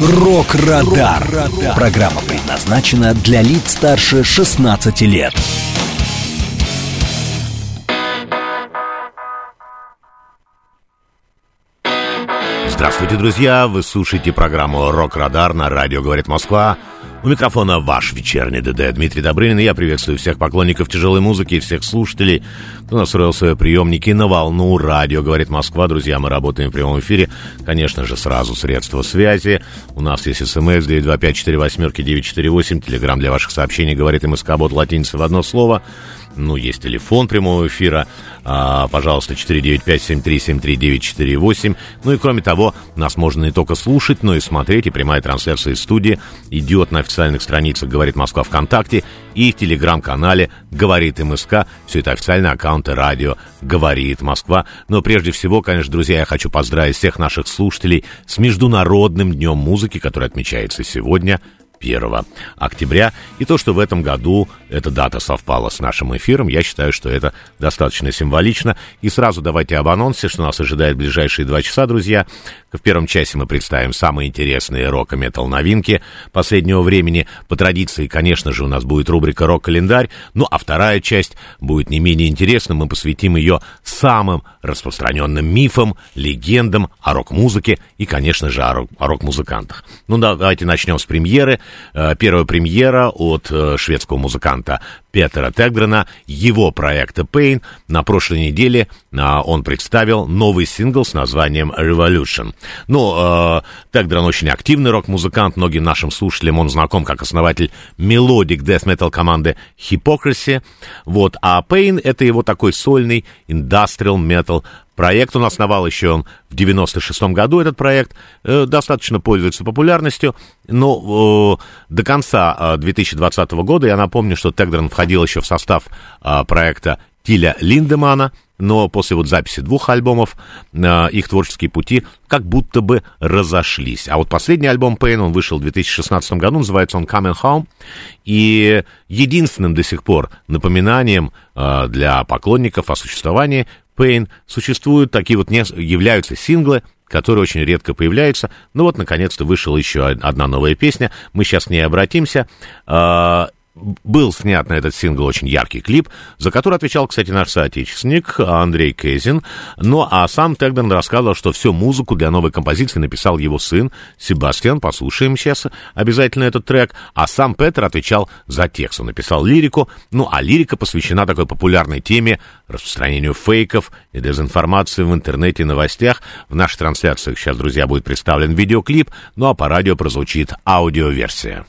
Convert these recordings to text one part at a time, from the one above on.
«Рок-Радар». Программа предназначена для лиц старше 16 лет. Здравствуйте, друзья! Вы слушаете программу «Рок-Радар» на радио «Говорит Москва». У микрофона ваш вечерний ДД Дмитрий Добрынин. Я приветствую всех поклонников тяжелой музыки и всех слушателей, кто настроил свои приемники на волну радио «Говорит Москва». Друзья, мы работаем в прямом эфире. Конечно же, сразу средства связи. У нас есть смс 925-48-948. Телеграмм для ваших сообщений «Говорит МСК» бот латиница в одно слово. Ну, есть телефон прямого эфира, а, пожалуйста, 495-7373-948. Ну и кроме того, нас можно не только слушать, но и смотреть, и прямая трансляция из студии идет на официальных страницах «Говорит Москва» ВКонтакте и в телеграм-канале «Говорит МСК». Все это официальные аккаунты радио «Говорит Москва». Но прежде всего, конечно, друзья, я хочу поздравить всех наших слушателей с Международным днем музыки, который отмечается сегодня – 1 октября. И то, что в этом году эта дата совпала с нашим эфиром, я считаю, что это достаточно символично. И сразу давайте об анонсе, что нас ожидает в ближайшие два часа, друзья. В первом часе мы представим самые интересные рок и метал новинки последнего времени. По традиции, конечно же, у нас будет рубрика «Рок-календарь». Ну, а вторая часть будет не менее интересна. Мы посвятим ее самым распространенным мифам, легендам о рок-музыке и, конечно же, о рок-музыкантах. Ну, давайте начнем с премьеры. Э, первая премьера от э, шведского музыканта Петера Тэгтгрена, его проекта Pain. На прошлой неделе а, он представил новый сингл с названием Revolution. Ну, э, Тэгтгрен очень активный рок-музыкант, многим нашим слушателям он знаком как основатель melodic death metal команды Hypocrisy. Вот, а Pain — это его такой сольный industrial metal Проект он основал еще он в 96-м году, этот проект э, достаточно пользуется популярностью, но э, до конца э, 2020 года, я напомню, что Тегдрен входил еще в состав э, проекта Тиля Линдемана, но после вот записи двух альбомов э, их творческие пути как будто бы разошлись. А вот последний альбом Pain, он вышел в 2016 году, называется он Coming Home, и единственным до сих пор напоминанием э, для поклонников о существовании Pain существуют такие вот, не, являются синглы, которые очень редко появляются. Ну вот, наконец-то вышла еще одна новая песня. Мы сейчас к ней обратимся. А, был снят на этот сингл очень яркий клип, за который отвечал, кстати, наш соотечественник Андрей Кейзин. Ну, а сам Тегден рассказывал, что всю музыку для новой композиции написал его сын Себастьян. Послушаем сейчас обязательно этот трек. А сам Петр отвечал за текст. Он написал лирику. Ну, а лирика посвящена такой популярной теме распространению фейков и дезинформации в интернете и новостях. В нашей трансляции сейчас, друзья, будет представлен видеоклип, ну а по радио прозвучит аудиоверсия.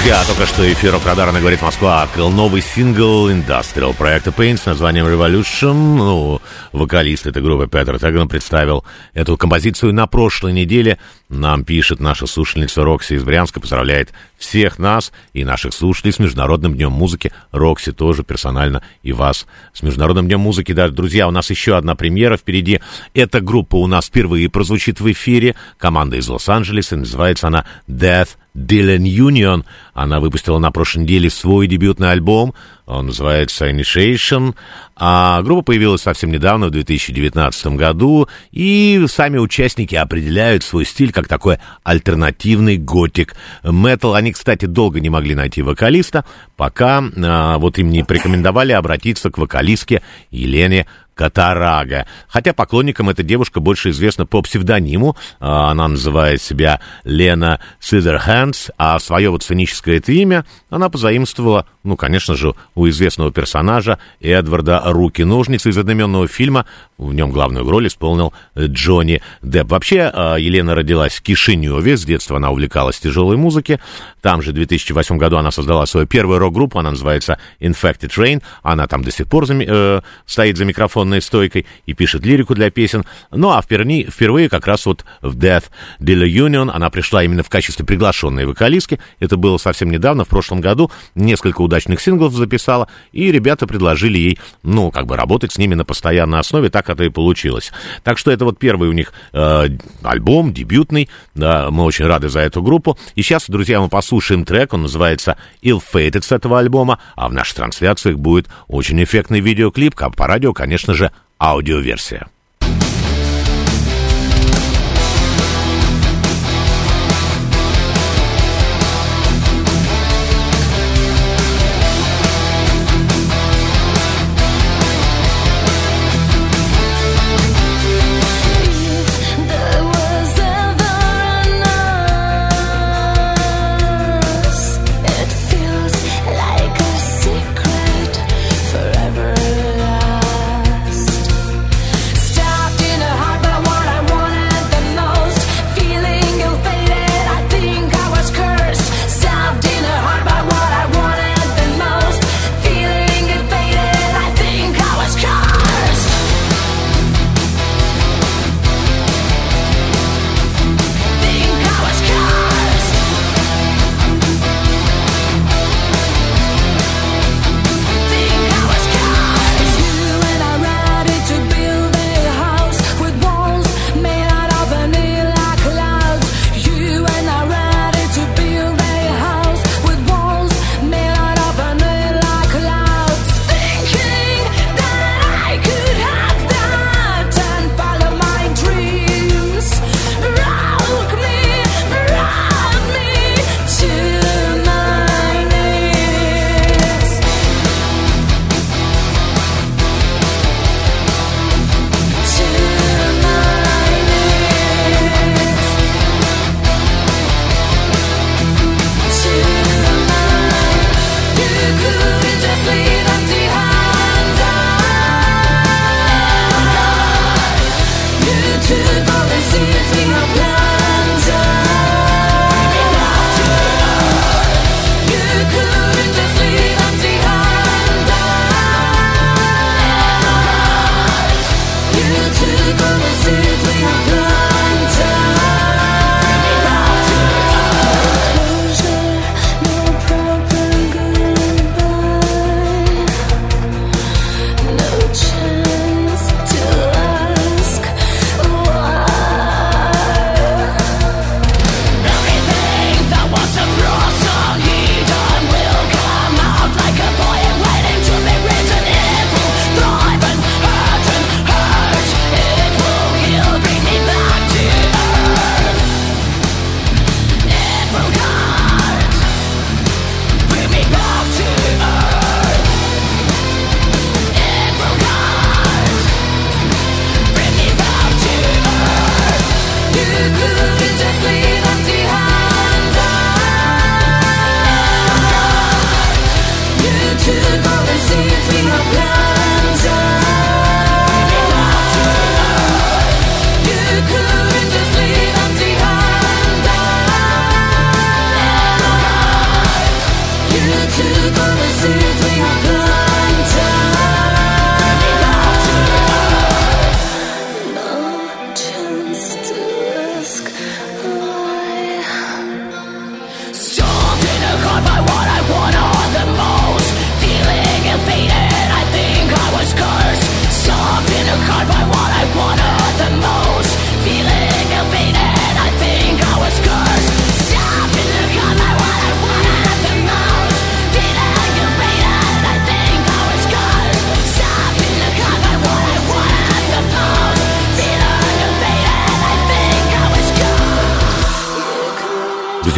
Друзья, только что эфир Радара говорит Москва открыл новый сингл Industrial проекта Pain с названием Revolution. Ну, вокалист этой группы Петр Теган представил эту композицию на прошлой неделе. Нам пишет наша слушательница Рокси из Брянска, поздравляет всех нас и наших слушателей с Международным днем музыки. Рокси тоже персонально и вас с Международным днем музыки. Да, друзья, у нас еще одна премьера впереди. Эта группа у нас впервые прозвучит в эфире. Команда из Лос-Анджелеса, называется она Death Dylan Union. Она выпустила на прошлой неделе свой дебютный альбом. Он называется Initiation. А группа появилась совсем недавно, в 2019 году. И сами участники определяют свой стиль как такой альтернативный готик метал. Они, кстати, долго не могли найти вокалиста, пока а, вот им не порекомендовали обратиться к вокалистке Елене Катарага. Хотя поклонникам эта девушка больше известна по псевдониму. А, она называет себя Лена Сизерхендс, а свое вот сценическое это имя она позаимствовала, ну, конечно же, у известного персонажа Эдварда Руки-ножницы из одноименного фильма. В нем главную роль исполнил Джонни Депп. Вообще, а, Елена родилась в Кишиневе. С детства она увлекалась тяжелой музыки. Там же в 2008 году она создала свою первую рок-группу. Она называется Infected Rain. Она там до сих пор э, стоит за микрофонной стойкой и пишет лирику для песен. Ну, а впервые, впервые как раз вот в Death Dealer Union она пришла именно в качестве приглашенной вокалистки. Это было совсем недавно, в прошлом году. Несколько удачных синглов записала, и ребята предложили ей, ну, как бы работать с ними на постоянной основе. Так это и получилось. Так что это вот первый у них э, альбом, дебютный. Да, мы очень рады за эту группу. И сейчас, друзья, мы послушаем трек. Он называется Ill Fated с этого альбома. А в наших трансляциях будет очень эффектный видеоклип. А по радио, конечно же, аудиоверсия.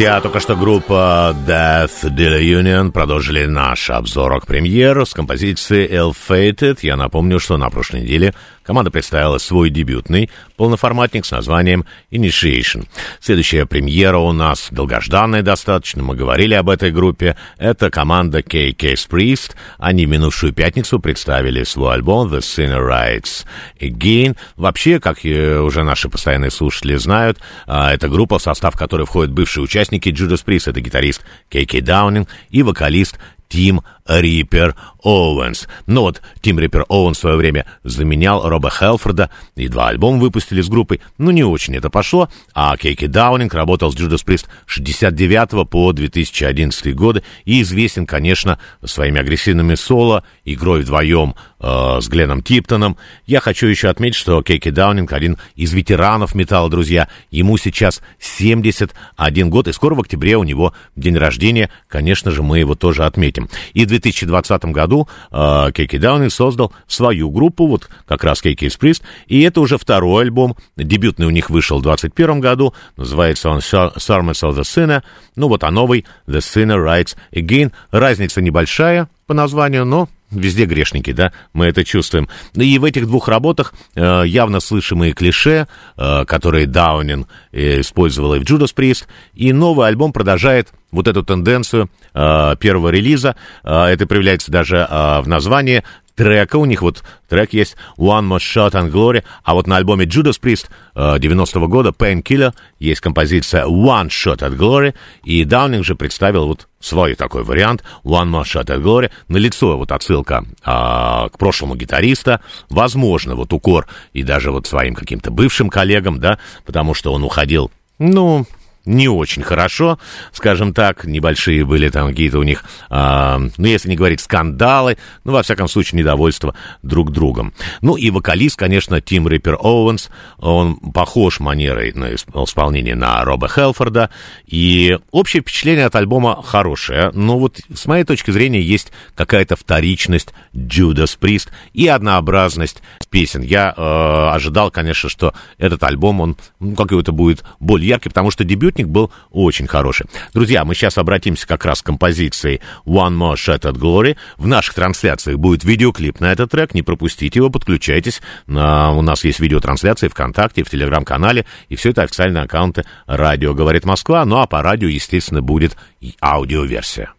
Друзья, только что группа Death Dealer Union продолжили наш обзор рок-премьер с композицией Ill Fated. Я напомню, что на прошлой неделе команда представила свой дебютный полноформатник с названием Initiation. Следующая премьера у нас долгожданная достаточно, мы говорили об этой группе. Это команда KK Priest. Они минувшую пятницу представили свой альбом The Sinner Rides Again. Вообще, как уже наши постоянные слушатели знают, а, это группа, в состав которой входят бывшие участники Judas Priest. Это гитарист KK Даунинг и вокалист Тим Риппер Оуэнс. Ну вот, Тим Риппер Оуэнс в свое время заменял Роба Хелфорда, и два альбома выпустили с группой. Ну, не очень это пошло, а KK Даунинг работал с Judas Priest 69 по 2011 годы и известен, конечно, своими агрессивными соло, игрой вдвоем э, с Гленном Типтоном. Я хочу еще отметить, что Кейки Даунинг один из ветеранов металла, друзья. Ему сейчас 71 год, и скоро в октябре у него день рождения. Конечно же, мы его тоже отметим. И 2020 году э, Кейки Даунинг создал свою группу, вот как раз Кейки Priest, и это уже второй альбом, дебютный у них вышел в 2021 году, называется он Sermons of the Sinner, ну вот, а новый The Sinner Writes Again, разница небольшая по названию, но везде грешники, да, мы это чувствуем. И в этих двух работах э, явно слышимые клише, э, которые Даунин э, использовал и в Judas Priest, и новый альбом продолжает вот эту тенденцию э, первого релиза. Э, это проявляется даже э, в названии трека. У них вот трек есть One More Shot and Glory, а вот на альбоме Judas Priest 90-го года Painkiller есть композиция One Shot at Glory, и Даунинг же представил вот свой такой вариант One More Shot at Glory. На лицо вот отсылка а, к прошлому гитариста, возможно, вот укор и даже вот своим каким-то бывшим коллегам, да, потому что он уходил, ну, не очень хорошо, скажем так, небольшие были там какие-то у них, э, ну, если не говорить скандалы, ну, во всяком случае, недовольство друг другом. Ну, и вокалист, конечно, Тим Риппер Оуэнс, он похож манерой на исполнение на Роба Хелфорда, и общее впечатление от альбома хорошее, но вот с моей точки зрения есть какая-то вторичность Judas Priest и однообразность песен. Я э, ожидал, конечно, что этот альбом, он ну, какой-то будет более яркий, потому что дебют дебютник был очень хороший. Друзья, мы сейчас обратимся как раз к композиции One More Shot at Glory. В наших трансляциях будет видеоклип на этот трек, не пропустите его, подключайтесь. На, у нас есть видеотрансляции ВКонтакте, в Телеграм-канале, и все это официальные аккаунты «Радио говорит Москва», ну а по радио, естественно, будет аудиоверсия.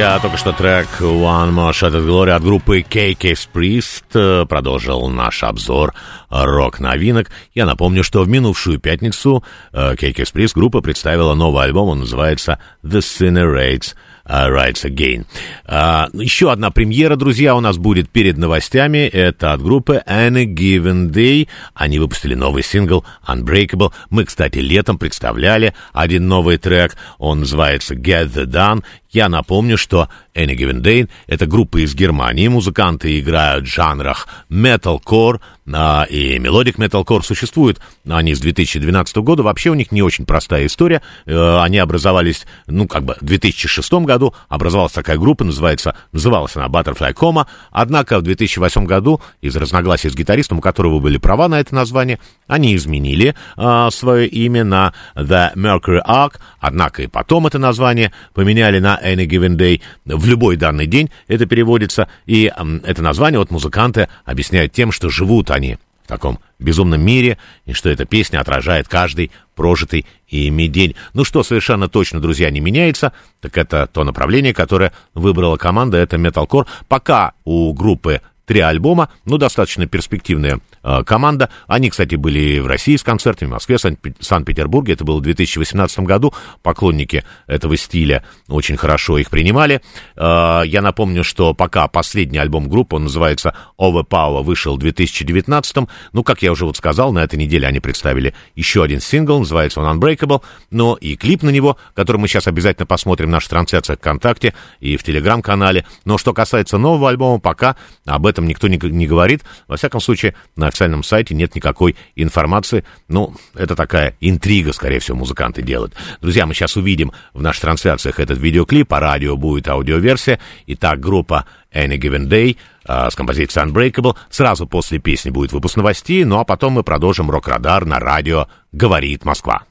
Друзья, только что трек One More Shot at Glory от группы KK Priest э, продолжил наш обзор рок-новинок. Я напомню, что в минувшую пятницу KK Priest группа представила новый альбом, он называется The Sinner Rates Rides Again. Uh, еще одна премьера, друзья, у нас будет перед новостями. Это от группы Any Given Day. Они выпустили новый сингл Unbreakable. Мы, кстати, летом представляли один новый трек. Он называется Get The Done. Я напомню, что Any Given Day — это группа из Германии. Музыканты играют в жанрах metalcore а, и melodic metalcore существует. Они с 2012 года. Вообще у них не очень простая история. Э, они образовались, ну, как бы в 2006 году образовалась такая группа, называется, называлась она Butterfly Coma. Однако в 2008 году из разногласий с гитаристом, у которого были права на это название, они изменили а, свое имя на The Mercury Arc. Однако и потом это название поменяли на Any Given Day, в любой данный день это переводится, и это название вот музыканты объясняют тем, что живут они в таком безумном мире, и что эта песня отражает каждый прожитый ими день. Ну что совершенно точно, друзья, не меняется, так это то направление, которое выбрала команда, это металкор. Пока у группы три альбома, ну, достаточно перспективная э, команда. Они, кстати, были в России с концертами, в Москве, Санкт-Петербурге. Это было в 2018 году. Поклонники этого стиля очень хорошо их принимали. Э, я напомню, что пока последний альбом группы, он называется Overpower, вышел в 2019. Ну, как я уже вот сказал, на этой неделе они представили еще один сингл, называется он Unbreakable. Но и клип на него, который мы сейчас обязательно посмотрим в нашей трансляции ВКонтакте и в Телеграм-канале. Но что касается нового альбома, пока об этом никто не, не говорит. Во всяком случае, на официальном сайте нет никакой информации. Ну, это такая интрига, скорее всего, музыканты делают. Друзья, мы сейчас увидим в наших трансляциях этот видеоклип. По радио будет аудиоверсия. Итак, группа Any Given Day э, с композицией Unbreakable. Сразу после песни будет выпуск новостей, ну а потом мы продолжим рок-радар на радио «Говорит Москва».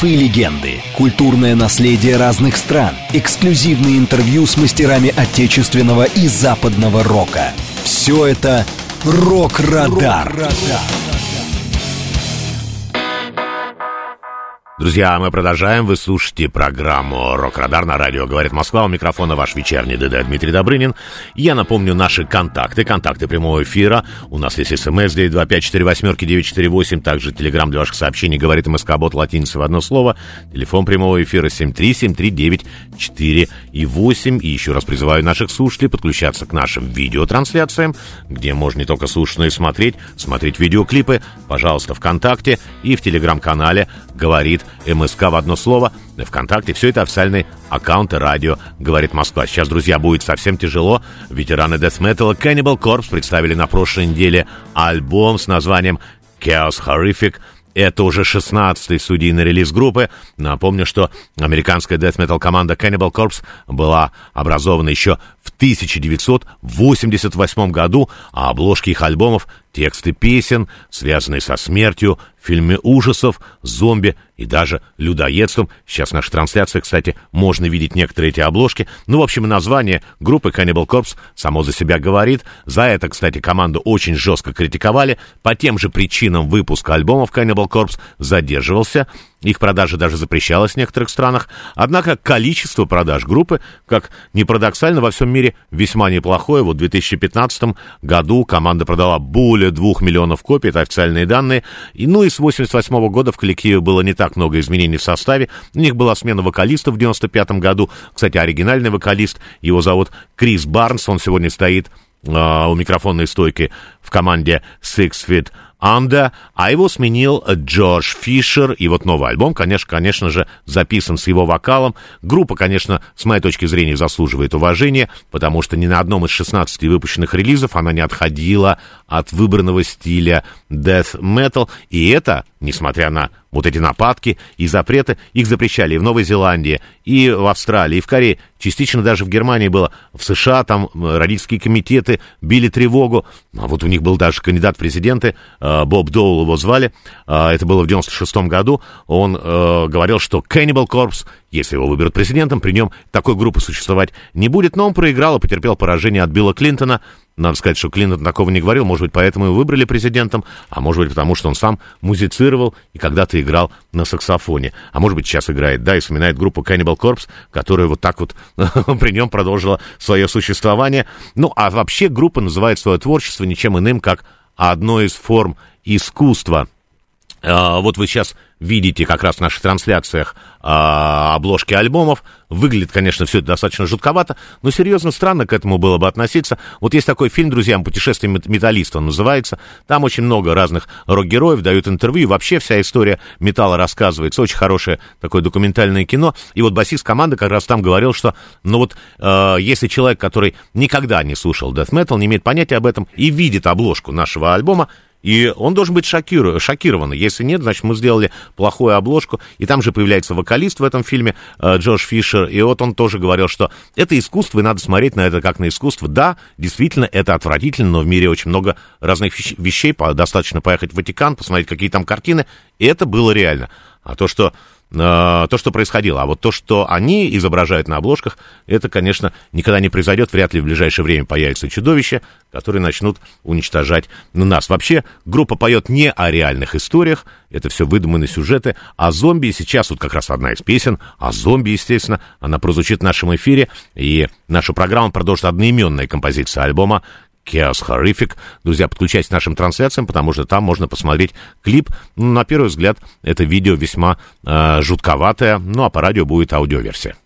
Мифы и легенды, культурное наследие разных стран, эксклюзивные интервью с мастерами отечественного и западного рока. Все это «Рок-Радар». Друзья, мы продолжаем. Вы слушаете программу «Рок-Радар» на радио «Говорит Москва». У микрофона ваш вечерний ДД Дмитрий Добрынин. Я напомню наши контакты. Контакты прямого эфира. У нас есть смс 925-48-948. Также телеграмм для ваших сообщений «Говорит МСК» бот латиница в одно слово. Телефон прямого эфира 73739 и 8. И еще раз призываю наших слушателей подключаться к нашим видеотрансляциям, где можно не только слушать, но и смотреть. Смотреть видеоклипы, пожалуйста, ВКонтакте и в телеграм-канале «Говорит МСК в одно слово, ВКонтакте. Все это официальные аккаунты радио «Говорит Москва». Сейчас, друзья, будет совсем тяжело. Ветераны Metal Cannibal Corpse представили на прошлой неделе альбом с названием Chaos Horrific. Это уже 16-й студийный релиз группы. Напомню, что американская death metal команда Cannibal Corpse была образована еще в 1988 году, а обложки их альбомов Тексты песен, связанные со смертью, фильмы ужасов, зомби и даже людоедством. Сейчас в нашей трансляции, кстати, можно видеть некоторые эти обложки. Ну, в общем, название группы Cannibal Corpse само за себя говорит. За это, кстати, команду очень жестко критиковали. По тем же причинам выпуска альбомов Cannibal Corpse задерживался. Их продажа даже запрещалась в некоторых странах. Однако количество продаж группы, как ни парадоксально, во всем мире весьма неплохое. Вот в 2015 году команда продала более 2 миллионов копий, это официальные данные. И, ну и с 88 года в коллективе было не так много изменений в составе. У них была смена вокалиста в 95 году. Кстати, оригинальный вокалист, его зовут Крис Барнс, он сегодня стоит э, у микрофонной стойки в команде Six Feet Анда, а его сменил Джордж Фишер. И вот новый альбом, конечно, конечно же, записан с его вокалом. Группа, конечно, с моей точки зрения, заслуживает уважения, потому что ни на одном из 16 выпущенных релизов она не отходила от выбранного стиля death metal. И это, несмотря на вот эти нападки и запреты, их запрещали и в Новой Зеландии, и в Австралии, и в Корее, частично даже в Германии было, в США там родительские комитеты били тревогу, а вот у них был даже кандидат в президенты, э, Боб Доул его звали, э, это было в 96 году, он э, говорил, что Cannibal Corpse, если его выберут президентом, при нем такой группы существовать не будет, но он проиграл и потерпел поражение от Билла Клинтона, надо сказать, что Клинтон такого не говорил. Может быть, поэтому и выбрали президентом, а может быть, потому что он сам музицировал и когда-то играл на саксофоне. А может быть, сейчас играет, да, и вспоминает группу Cannibal Corpse, которая вот так вот при нем продолжила свое существование. Ну, а вообще группа называет свое творчество ничем иным, как одной из форм искусства. А, вот вы сейчас видите как раз в наших трансляциях а, обложки альбомов. Выглядит, конечно, все это достаточно жутковато, но серьезно странно к этому было бы относиться. Вот есть такой фильм, друзья, «Путешествие металлиста» он называется. Там очень много разных рок-героев дают интервью. Вообще вся история металла рассказывается. Очень хорошее такое документальное кино. И вот басист команды как раз там говорил, что, ну вот, э, если человек, который никогда не слушал death metal, не имеет понятия об этом и видит обложку нашего альбома, и он должен быть шокиру, шокирован. Если нет, значит, мы сделали плохую обложку. И там же появляется вокалист в этом фильме, э, Джош Фишер. И вот он тоже говорил, что это искусство, и надо смотреть на это как на искусство. Да, действительно, это отвратительно, но в мире очень много разных вещей. Достаточно поехать в Ватикан, посмотреть, какие там картины. И это было реально. А то, что то, что происходило. А вот то, что они изображают на обложках, это, конечно, никогда не произойдет. Вряд ли в ближайшее время появятся чудовища, которые начнут уничтожать нас. Вообще, группа поет не о реальных историях, это все выдуманные сюжеты. А зомби сейчас, вот как раз одна из песен, а зомби, естественно, она прозвучит в нашем эфире, и нашу программу продолжит одноименная композиция альбома Chaos Horrific. Друзья, подключайтесь к нашим трансляциям, потому что там можно посмотреть клип. Ну, на первый взгляд, это видео весьма э, жутковатое, ну а по радио будет аудиоверсия.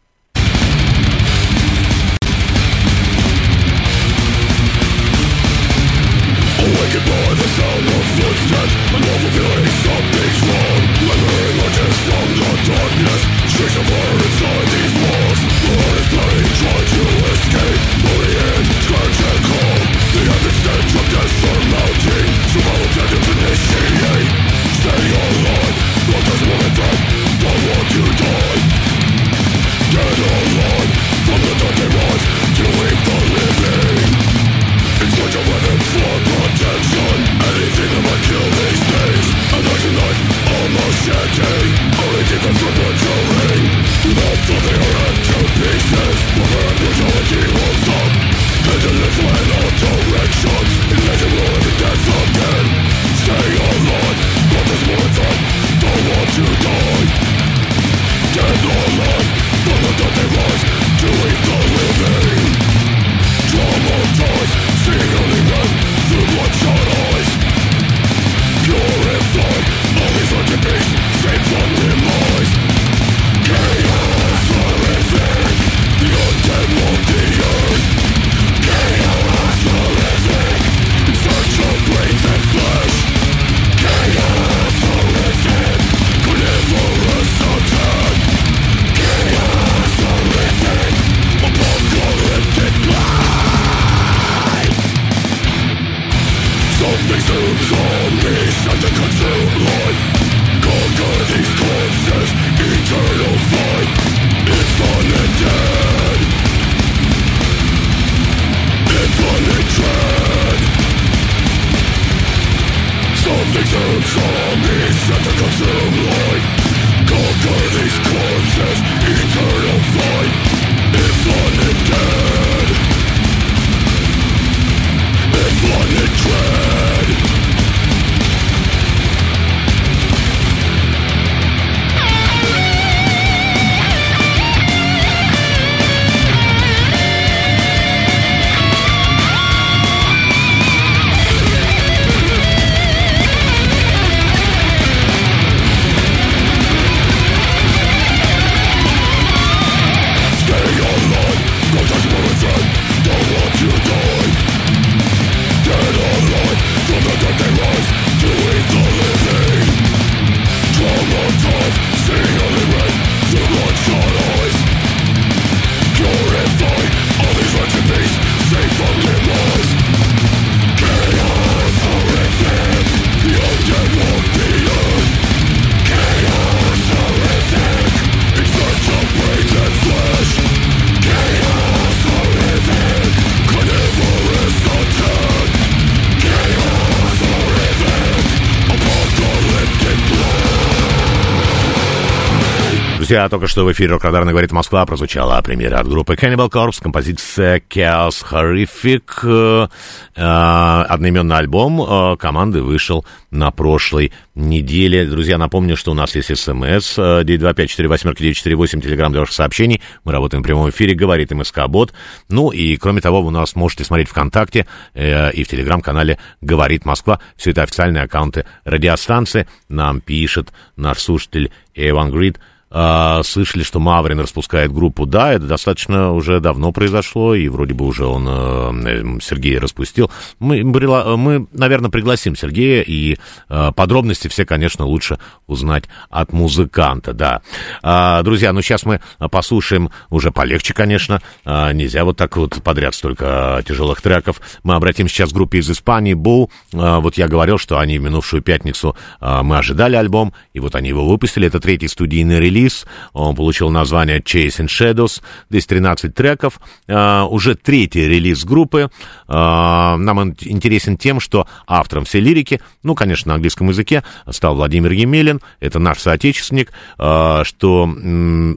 Друзья, только что в эфире «Рок-Радарно говорит Москва» прозвучала премьера от группы Cannibal Corpse, композиция Chaos Horrific. Э, одноименный альбом э, команды вышел на прошлой неделе. Друзья, напомню, что у нас есть смс 925-48-948, телеграмм для ваших сообщений. Мы работаем в прямом эфире, говорит МСК-бот. Ну и, кроме того, вы нас можете смотреть ВКонтакте э, и в телеграм-канале «Говорит Москва». Все это официальные аккаунты радиостанции. Нам пишет наш слушатель Эван Грид – а, слышали, что Маврин распускает группу. Да, это достаточно уже давно произошло, и вроде бы уже он э, Сергея распустил. Мы, мы, наверное, пригласим Сергея, и э, подробности все, конечно, лучше узнать от музыканта, да. А, друзья, ну сейчас мы послушаем уже полегче, конечно. А, нельзя вот так вот подряд столько тяжелых треков. Мы обратим сейчас к группе из Испании, Бу. Вот я говорил, что они в минувшую пятницу, мы ожидали альбом, и вот они его выпустили. Это третий студийный релиз релиз. Он получил название Chasing Shadows. Здесь 13 треков. Uh, уже третий релиз группы. Uh, нам он интересен тем, что автором всей лирики, ну, конечно, на английском языке, стал Владимир Емелин. Это наш соотечественник, uh, что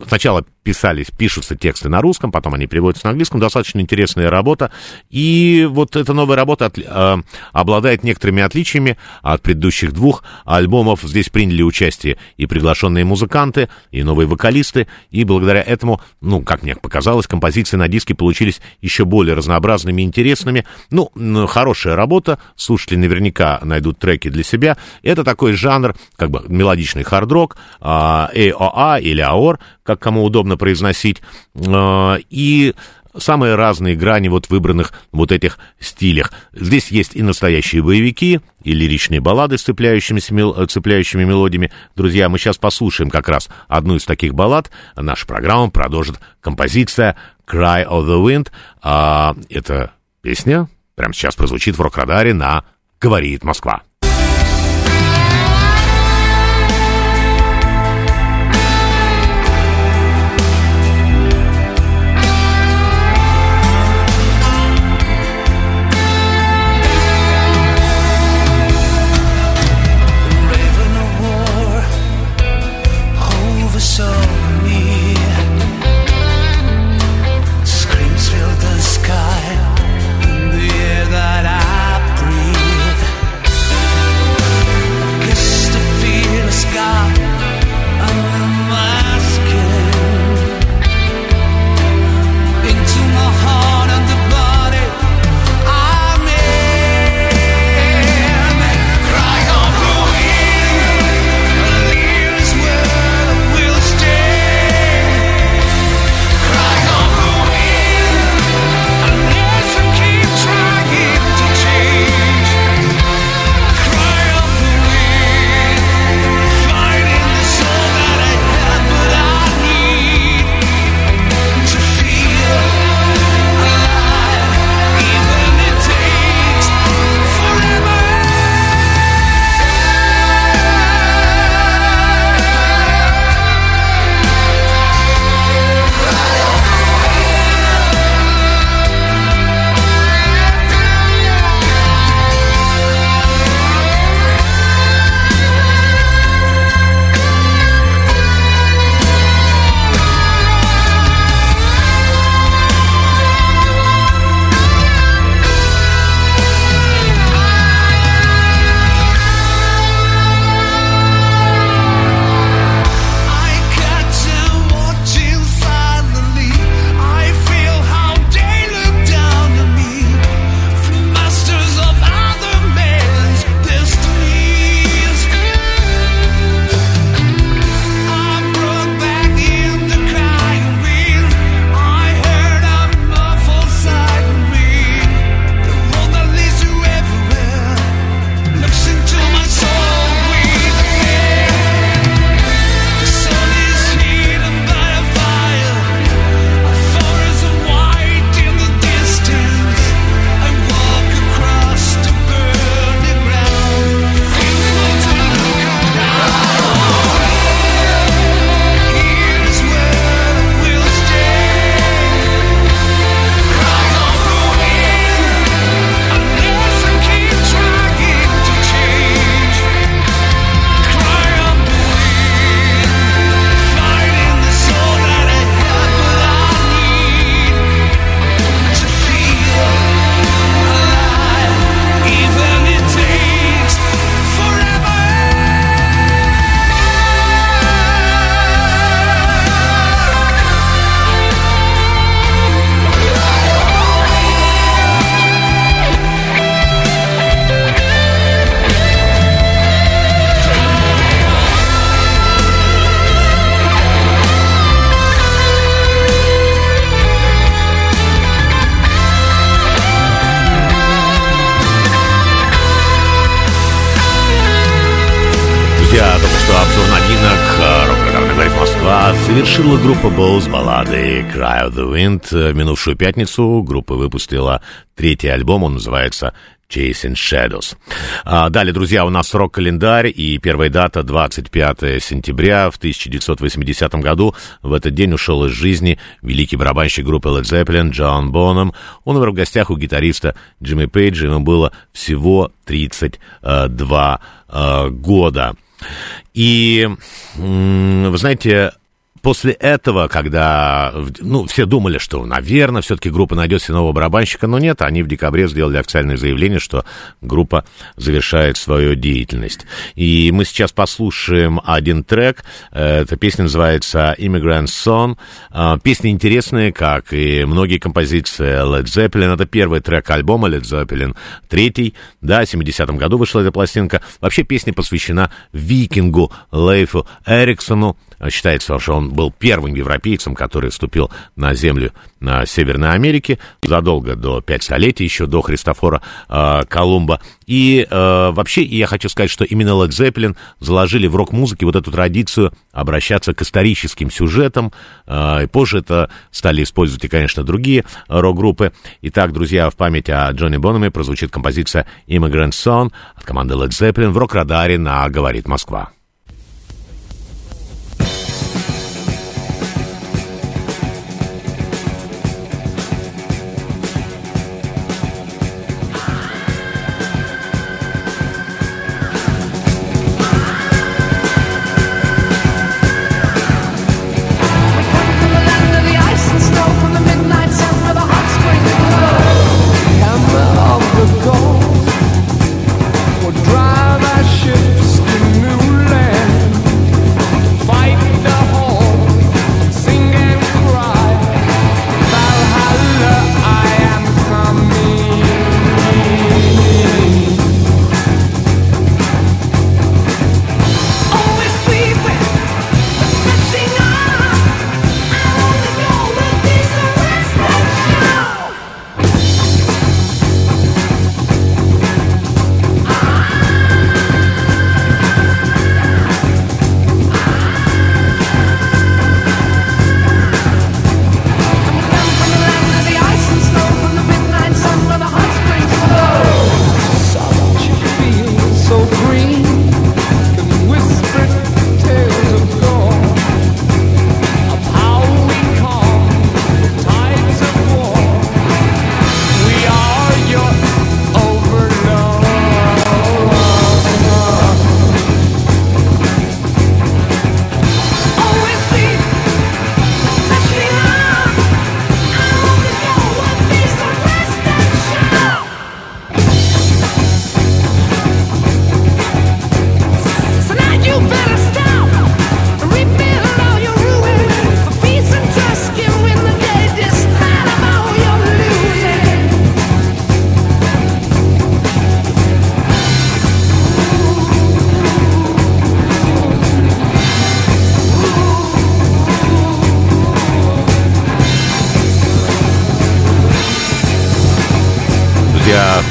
сначала писались, пишутся тексты на русском, потом они переводятся на английском. Достаточно интересная работа. И вот эта новая работа от, э, обладает некоторыми отличиями от предыдущих двух альбомов. Здесь приняли участие и приглашенные музыканты, и новые вокалисты. И благодаря этому, ну, как мне показалось, композиции на диске получились еще более разнообразными и интересными. Ну, хорошая работа. Слушатели наверняка найдут треки для себя. Это такой жанр, как бы мелодичный хард-рок, AOA или AOR, как кому удобно произносить, а, и самые разные грани вот выбранных вот этих стилях. Здесь есть и настоящие боевики, и лиричные баллады с мел, цепляющими мелодиями. Друзья, мы сейчас послушаем как раз одну из таких баллад. Наша программа продолжит композиция «Cry of the Wind». А, эта песня прямо сейчас прозвучит в рок-радаре на «Говорит Москва». «Cry of the Wind». В минувшую пятницу группа выпустила третий альбом, он называется Chasing Shadows. А, далее, друзья, у нас рок-календарь, и первая дата 25 сентября в 1980 году. В этот день ушел из жизни великий барабанщик группы Led Zeppelin Джон Боном. Он умер в гостях у гитариста Джимми Пейджа, ему было всего 32 э, года. И, вы знаете, после этого, когда, ну, все думали, что, наверное, все-таки группа найдет себе нового барабанщика, но нет, они в декабре сделали официальное заявление, что группа завершает свою деятельность. И мы сейчас послушаем один трек, эта песня называется Immigrant Song. А, песня интересная, как и многие композиции Led Zeppelin, это первый трек альбома Led Zeppelin, третий, да, в 70-м году вышла эта пластинка. Вообще песня посвящена викингу Лейфу Эриксону, Считается, что он был первым европейцем, который вступил на землю на Северной Америке задолго до пять столетий, еще до Христофора э, Колумба. И э, вообще, я хочу сказать, что именно Led Zeppelin заложили в рок-музыке вот эту традицию обращаться к историческим сюжетам. Э, и позже это стали использовать и, конечно, другие рок-группы. Итак, друзья, в память о Джонни Бономе прозвучит композиция Immigrant Song от команды Led Zeppelin в рок-радаре на «Говорит Москва».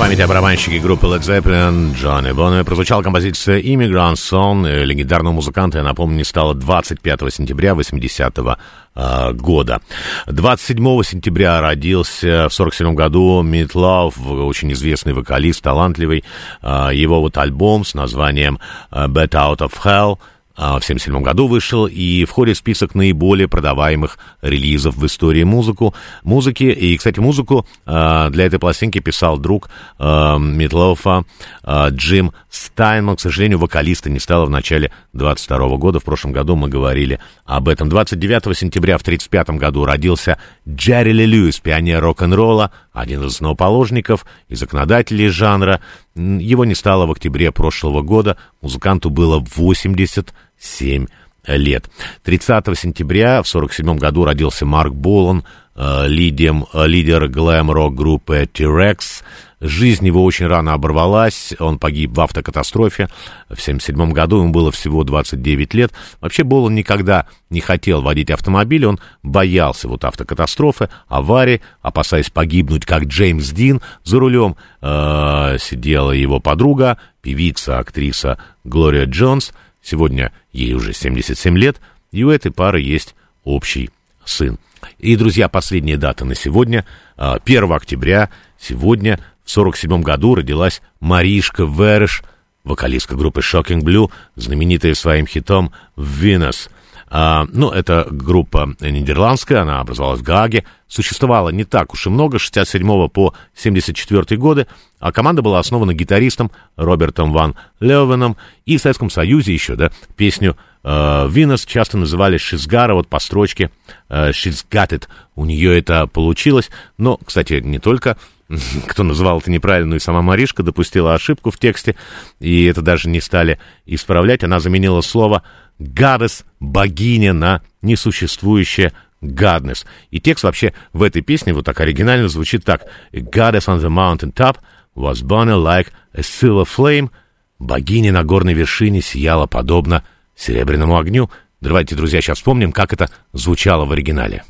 Память о барабанщике группы Led Zeppelin Джонни Бонне прозвучала композиция «Immigrant Song». Легендарного музыканта, я напомню, не стало 25 сентября 80-го э, года. 27 сентября родился в 47 году Мит Лав, очень известный вокалист, талантливый. Э, его вот альбом с названием «Bet Out of Hell» А, в 1977 году вышел и входит в список наиболее продаваемых релизов в истории музыку, музыки. И, кстати, музыку а, для этой пластинки писал друг а, Митлофа Джим Стайнман. К сожалению, вокалиста не стало в начале 22 года. В прошлом году мы говорили об этом. 29 сентября в 1935 году родился Джерри Ли Льюис, пионер рок-н-ролла, один из основоположников и законодателей жанра. Его не стало в октябре прошлого года. Музыканту было 87 лет. 30 сентября в 1947 году родился Марк Болан, э, лидем, э, лидер глэм-рок группы T-Rex. Жизнь его очень рано оборвалась, он погиб в автокатастрофе в 1977 году, ему было всего 29 лет. Вообще Болан никогда не хотел водить автомобиль, он боялся вот автокатастрофы, аварии, опасаясь погибнуть, как Джеймс Дин. За рулем э, сидела его подруга, певица, актриса Глория Джонс. Сегодня ей уже 77 лет, и у этой пары есть общий сын. И, друзья, последняя дата на сегодня, 1 а, октября, сегодня, в 47 году родилась Маришка Вереш, вокалистка группы Shocking Blue, знаменитая своим хитом «Venus». А, ну, это группа нидерландская, она образовалась в Гааге, существовала не так уж и много, с 67 по 74 годы, а команда была основана гитаристом Робертом Ван Левеном, и в Советском Союзе еще, да, песню э, «Винос» часто называли «Шизгара», вот по строчке э, «She's got it», у нее это получилось, но, кстати, не только кто называл это неправильно, и сама Маришка допустила ошибку в тексте, и это даже не стали исправлять, она заменила слово «goddess» — богиня на несуществующее «godness». И текст вообще в этой песне вот так оригинально звучит так. «Goddess on the mountain top was burning like a silver flame». Богиня на горной вершине сияла подобно серебряному огню. Давайте, друзья, сейчас вспомним, как это звучало в оригинале.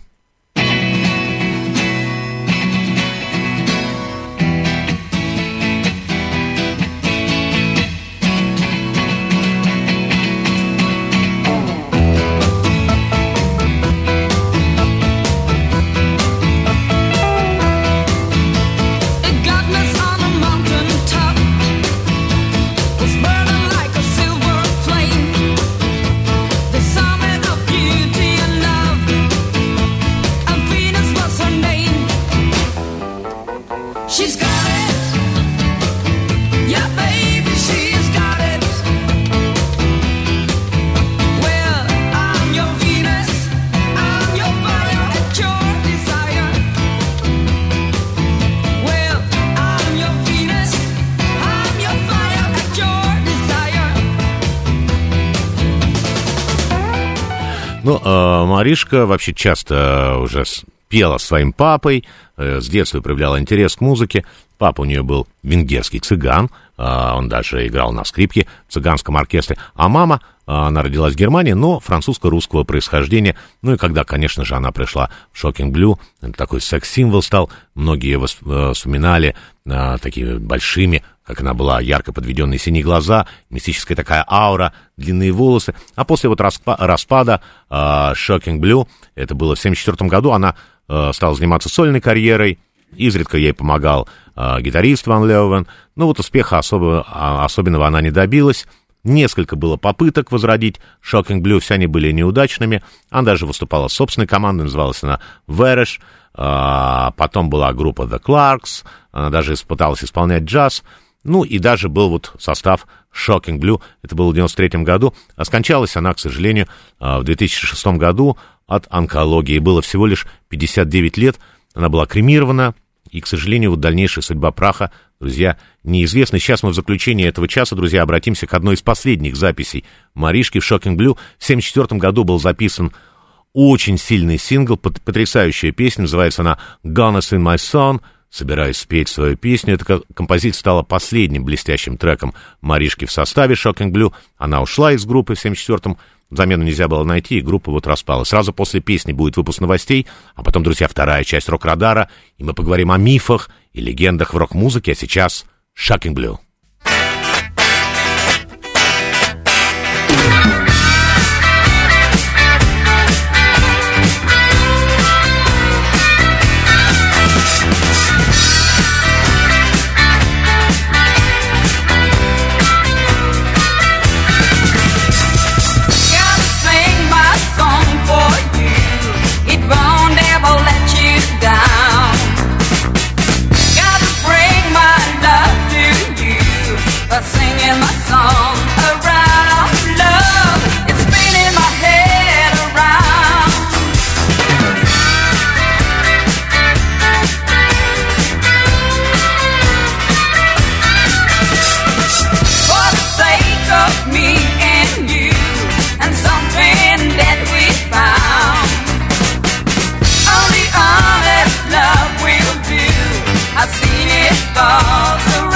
Маришка вообще часто уже пела своим папой, э, с детства проявляла интерес к музыке. Папа у нее был венгерский цыган, э, он даже играл на скрипке в цыганском оркестре. А мама, э, она родилась в Германии, но французско-русского происхождения. Ну и когда, конечно же, она пришла в Шокинг Блю, такой секс-символ стал, многие э, вспоминали э, такими большими как она была, ярко подведенные синие глаза, мистическая такая аура, длинные волосы. А после вот распа- распада uh, Shocking Blue, это было в 1974 году, она uh, стала заниматься сольной карьерой, изредка ей помогал uh, гитарист Ван Леовен, но вот успеха особо, uh, особенного она не добилась. Несколько было попыток возродить Shocking Blue, все они были неудачными. Она даже выступала с собственной командой, называлась она Verish. Uh, потом была группа The Clarks, она даже пыталась исполнять джаз. Ну и даже был вот состав Shocking Blue, это было в 93 году, а скончалась она, к сожалению, а, в 2006 году от онкологии. Было всего лишь 59 лет, она была кремирована, и, к сожалению, вот дальнейшая судьба праха, друзья, неизвестна. Сейчас мы в заключении этого часа, друзья, обратимся к одной из последних записей Маришки в Shocking Blue. В 1974 году был записан очень сильный сингл, потрясающая песня, называется она «Gunners in my song», Собираясь спеть свою песню, эта композиция стала последним блестящим треком Маришки в составе Shocking Blue. Она ушла из группы в 74-м, замену нельзя было найти, и группа вот распалась. Сразу после песни будет выпуск новостей, а потом, друзья, вторая часть рок-радара, и мы поговорим о мифах и легендах в рок-музыке, а сейчас Shocking Blue. all the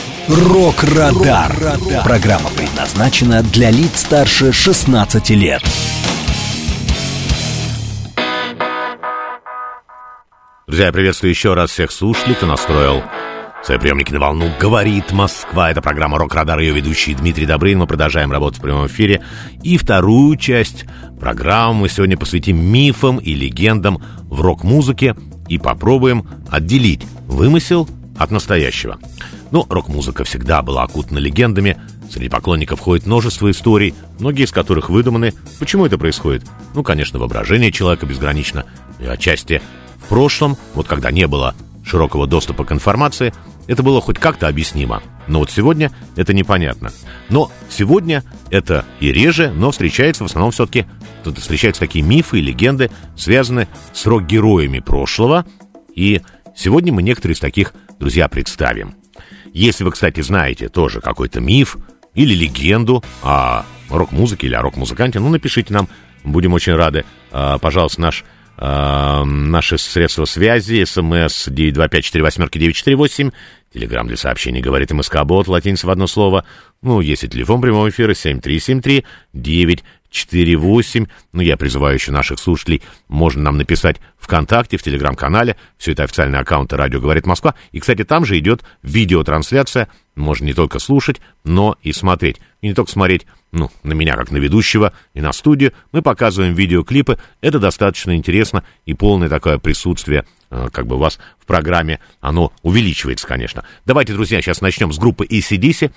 «Рок-Радар». Программа предназначена для лиц старше 16 лет. Друзья, я приветствую еще раз всех слушателей, кто настроил Свои приемники на волну «Говорит Москва». Это программа «Рок-Радар», ее ведущий Дмитрий Добрын. Мы продолжаем работать в прямом эфире. И вторую часть программы мы сегодня посвятим мифам и легендам в рок-музыке и попробуем отделить вымысел от настоящего. Но ну, рок-музыка всегда была окутана легендами. Среди поклонников ходит множество историй, многие из которых выдуманы. Почему это происходит? Ну, конечно, воображение человека безгранично. И отчасти в прошлом, вот когда не было широкого доступа к информации, это было хоть как-то объяснимо. Но вот сегодня это непонятно. Но сегодня это и реже, но встречается в основном все-таки тут встречаются такие мифы и легенды, связанные с рок-героями прошлого. И сегодня мы некоторые из таких, друзья, представим. Если вы, кстати, знаете тоже какой-то миф или легенду о рок-музыке или о рок-музыканте, ну, напишите нам, будем очень рады. А, пожалуйста, наш а, наши средства связи, смс 925-48-948, телеграмм для сообщений говорит МСК Бот, латиница в одно слово. Ну, есть и телефон прямого эфира 7373-948. Ну, я призываю еще наших слушателей, можно нам написать ВКонтакте, в Телеграм-канале. Все это официальные аккаунты «Радио говорит Москва». И, кстати, там же идет видеотрансляция. Можно не только слушать, но и смотреть. И не только смотреть ну, на меня как на ведущего и на студию, мы показываем видеоклипы. Это достаточно интересно и полное такое присутствие э, как бы у вас в программе, оно увеличивается, конечно. Давайте, друзья, сейчас начнем с группы ACDC.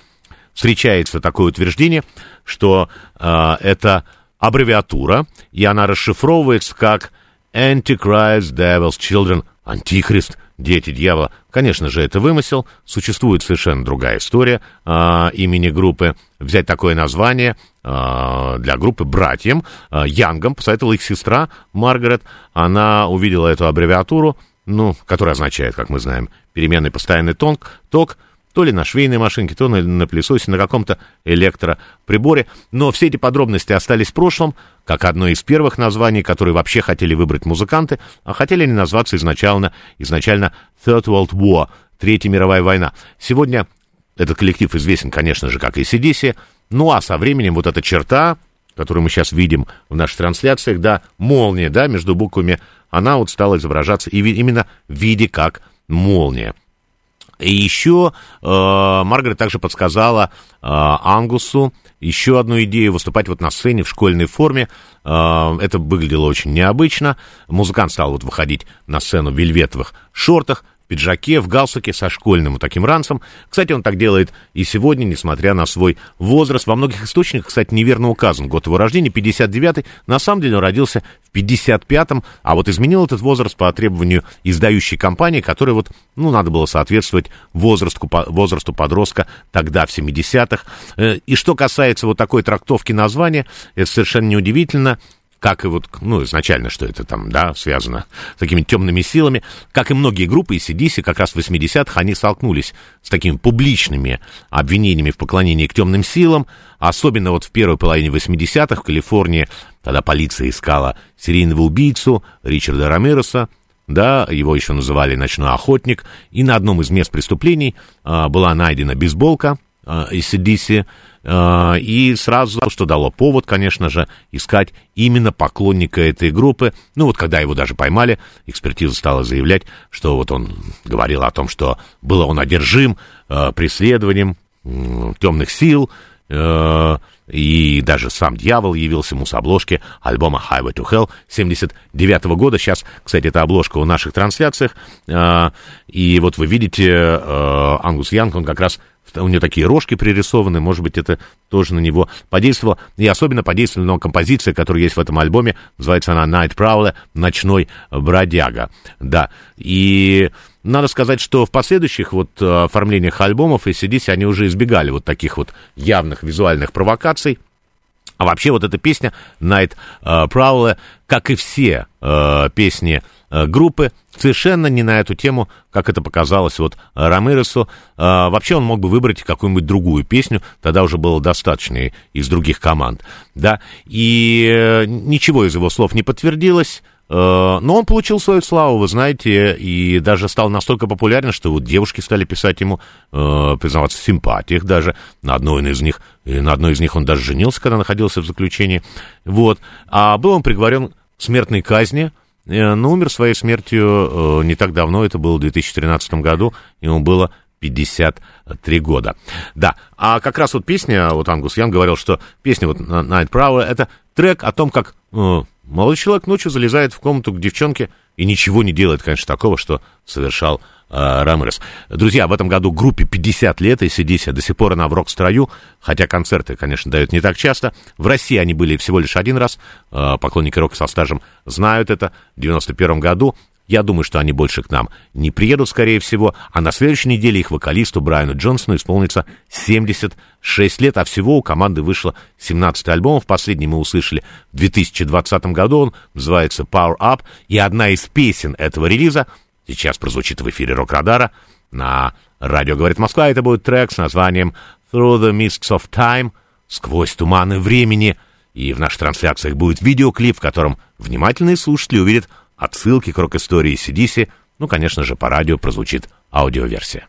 Встречается такое утверждение, что э, это аббревиатура, и она расшифровывается как Antichrist Devil's Children, Антихрист, дети дьявола. Конечно же, это вымысел. Существует совершенно другая история э, имени группы. Взять такое название э, для группы братьям. Э, Янгом посоветовала их сестра Маргарет. Она увидела эту аббревиатуру, ну, которая означает, как мы знаем, переменный постоянный тонк, ток, то ли на швейной машинке, то на, на пылесосе, на каком-то электроприборе. Но все эти подробности остались в прошлом, как одно из первых названий, которые вообще хотели выбрать музыканты, а хотели они назваться изначально, изначально Third World War, Третья мировая война. Сегодня этот коллектив известен, конечно же, как ACDC, ну а со временем вот эта черта, которую мы сейчас видим в наших трансляциях, да, молния, да, между буквами, она вот стала изображаться и именно в виде как молния. И еще э, Маргарет также подсказала э, Ангусу еще одну идею выступать вот на сцене в школьной форме. Э, это выглядело очень необычно. Музыкант стал вот выходить на сцену в вельветовых шортах, пиджаке, в галстуке со школьным таким ранцем. Кстати, он так делает и сегодня, несмотря на свой возраст. Во многих источниках, кстати, неверно указан год его рождения, 59-й. На самом деле он родился в 55-м, а вот изменил этот возраст по требованию издающей компании, которой вот, ну, надо было соответствовать возрасту, возрасту подростка тогда, в 70-х. Э, и что касается вот такой трактовки названия, это совершенно неудивительно как и вот, ну, изначально, что это там, да, связано с такими темными силами, как и многие группы из CDC, как раз в 80-х они столкнулись с такими публичными обвинениями в поклонении к темным силам, особенно вот в первой половине 80-х в Калифорнии, тогда полиция искала серийного убийцу Ричарда Ромероса, да, его еще называли «ночной охотник», и на одном из мест преступлений а, была найдена бейсболка а, из CDC, и сразу, что дало повод, конечно же, искать именно поклонника этой группы. Ну вот когда его даже поймали, экспертиза стала заявлять, что вот он говорил о том, что был он одержим э, преследованием темных сил, э, и даже сам дьявол явился ему с обложки альбома Highway to Hell 79 -го года. Сейчас, кстати, эта обложка в наших трансляциях. И вот вы видите, Ангус Янг, он как раз у него такие рожки пририсованы, может быть, это тоже на него подействовало. И особенно подействовала композиция, которая есть в этом альбоме, называется она Night Prowler, «Ночной бродяга». Да, и надо сказать, что в последующих вот э, оформлениях альбомов ACDC они уже избегали вот таких вот явных визуальных провокаций. А вообще вот эта песня Night uh, Prowler, как и все uh, песни uh, группы, совершенно не на эту тему, как это показалось вот Рамиресу. Uh, вообще он мог бы выбрать какую-нибудь другую песню, тогда уже было достаточно из других команд, да, и uh, ничего из его слов не подтвердилось, Э, но он получил свою славу, вы знаете, и даже стал настолько популярен, что вот девушки стали писать ему, э, признаваться в симпатиях даже. На одной из них, на одной из них он даже женился, когда находился в заключении. Вот. А был он приговорен к смертной казни, э, но умер своей смертью не так давно, это было в 2013 году, ему было 53 года. Да, а как раз вот песня, вот Ангус Ян говорил, что песня вот Night Prowler, это трек о том, как Молодой человек ночью залезает в комнату к девчонке и ничего не делает, конечно, такого, что совершал э, Рамерес. Друзья, в этом году группе 50 лет, и CDC до сих пор она в рок-строю, хотя концерты, конечно, дают не так часто. В России они были всего лишь один раз, э, поклонники рока со стажем знают это, в 91 году. Я думаю, что они больше к нам не приедут, скорее всего, а на следующей неделе их вокалисту Брайану Джонсону исполнится 76 лет, а всего у команды вышло 17 альбомов. Последний мы услышали в 2020 году, он называется Power Up, и одна из песен этого релиза сейчас прозвучит в эфире Рок-Радара на радио «Говорит Москва». Это будет трек с названием Through the Mists of Time, «Сквозь туманы времени», и в наших трансляциях будет видеоклип, в котором внимательные слушатели увидят отсылки к рок-истории Сидиси, ну, конечно же, по радио прозвучит аудиоверсия.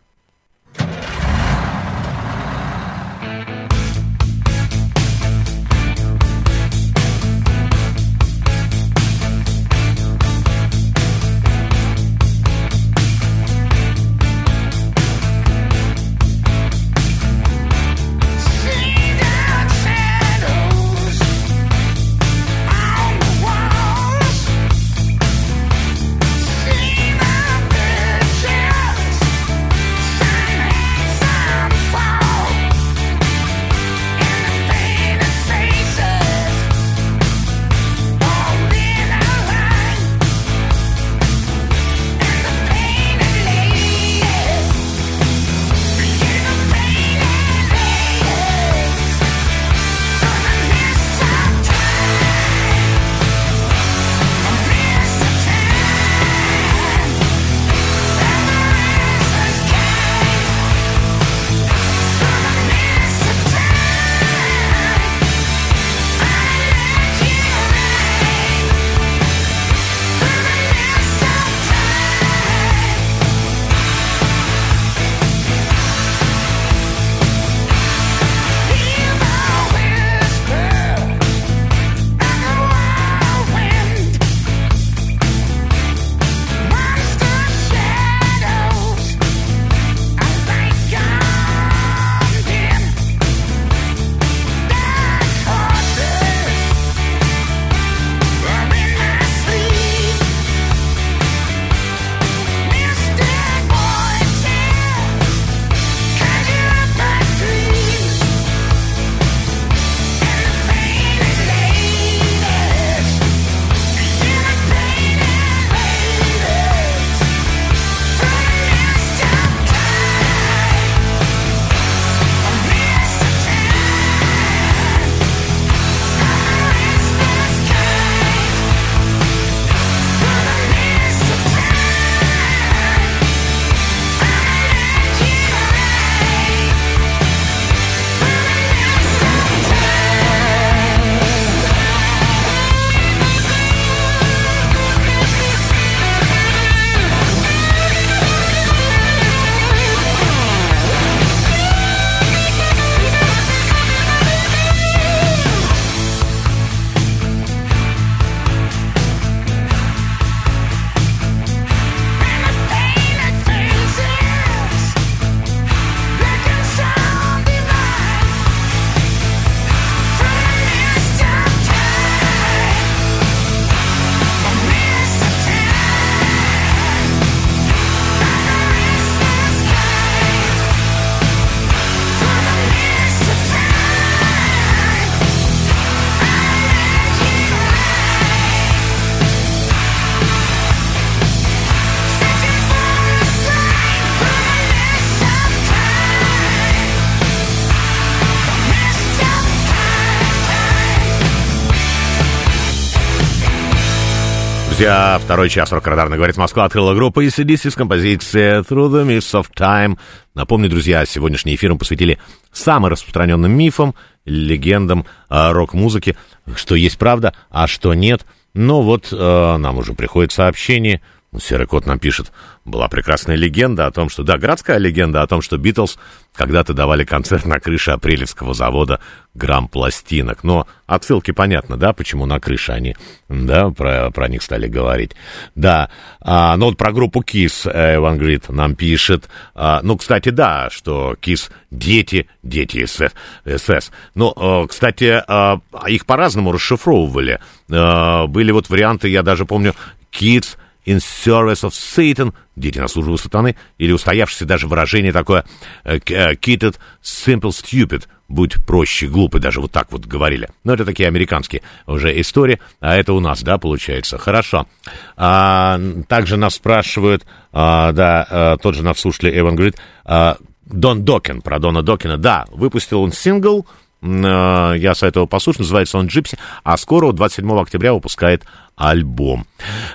Друзья, второй час рок-радарно говорит Москва открыла группа ACDC с композицией Through the Mist of Time. Напомню, друзья, сегодняшний эфир мы посвятили самым распространенным мифам, легендам рок-музыки, что есть правда, а что нет. Но вот э, нам уже приходит сообщение – Серый кот нам пишет, была прекрасная легенда о том, что... Да, городская легенда о том, что Битлз когда-то давали концерт на крыше апрелевского завода «Грамм пластинок». Но отсылки понятно, да, почему на крыше они, да, про, про них стали говорить. Да, а, ну вот про группу KISS Эван Грид нам пишет. А, ну, кстати, да, что KISS дети, дети СС. СС. Ну, а, кстати, а, их по-разному расшифровывали. А, были вот варианты, я даже помню, Kids in service of Satan, дети на службу сатаны, или устоявшееся даже выражение такое keep it simple, stupid, будь проще, глупый, даже вот так вот говорили. Но это такие американские уже истории, а это у нас, да, получается. Хорошо. А, также нас спрашивают, а, да, а, тот же наш слушатель Эван говорит, а, Дон Докин, про Дона Докина, да, выпустил он сингл, а, я советовал послушать, называется он «Джипси», а скоро, 27 октября, выпускает альбом.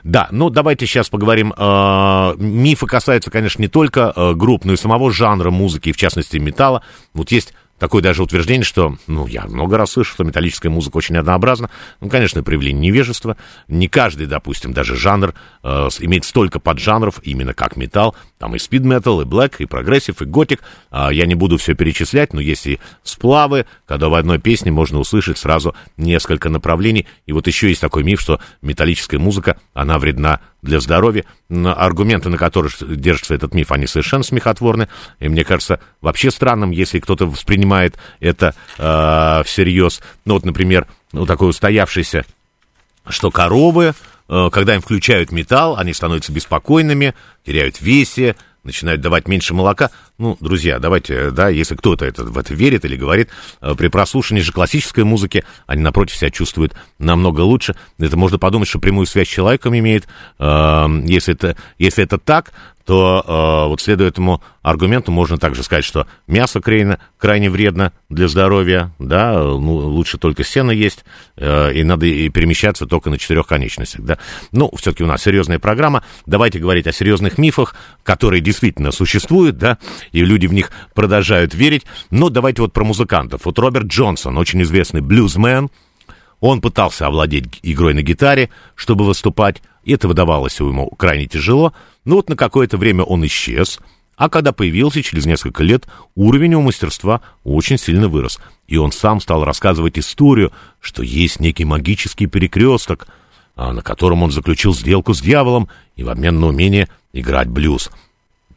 Да, ну давайте сейчас поговорим. Э, мифы касаются, конечно, не только э, групп, но и самого жанра музыки, в частности металла. Вот есть такое даже утверждение, что, ну, я много раз слышу, что металлическая музыка очень однообразна. Ну, конечно, проявление невежества. Не каждый, допустим, даже жанр э, имеет столько поджанров, именно как металл. Там и speed metal, и black, и progressive, и gothic. Э, я не буду все перечислять, но есть и сплавы, когда в одной песне можно услышать сразу несколько направлений. И вот еще есть такой миф, что металлическая музыка, она вредна для здоровья. Аргументы, на которых держится этот миф, они совершенно смехотворны. И мне кажется, вообще странным, если кто-то воспринимает это э, всерьез. Ну вот, например, ну такой устоявшийся, что коровы, когда им включают металл, они становятся беспокойными, теряют весе, начинают давать меньше молока. Ну, друзья, давайте, да, если кто-то это, в это верит или говорит, э, при прослушивании же классической музыки они, напротив, себя чувствуют намного лучше. Это можно подумать, что прямую связь с человеком имеет. Э, если это, если это так, то э, вот следуя этому аргументу можно также сказать, что мясо крайне, крайне вредно для здоровья, да, ну, лучше только сено есть, э, и надо и перемещаться только на четырех конечностях, да. Ну, все-таки у нас серьезная программа, давайте говорить о серьезных мифах, которые действительно существуют, да, и люди в них продолжают верить, но давайте вот про музыкантов. Вот Роберт Джонсон, очень известный блюзмен, он пытался овладеть игрой на гитаре, чтобы выступать, это выдавалось ему крайне тяжело, но вот на какое-то время он исчез, а когда появился через несколько лет, уровень его мастерства очень сильно вырос, и он сам стал рассказывать историю, что есть некий магический перекресток, а, на котором он заключил сделку с дьяволом и в обмен на умение играть блюз —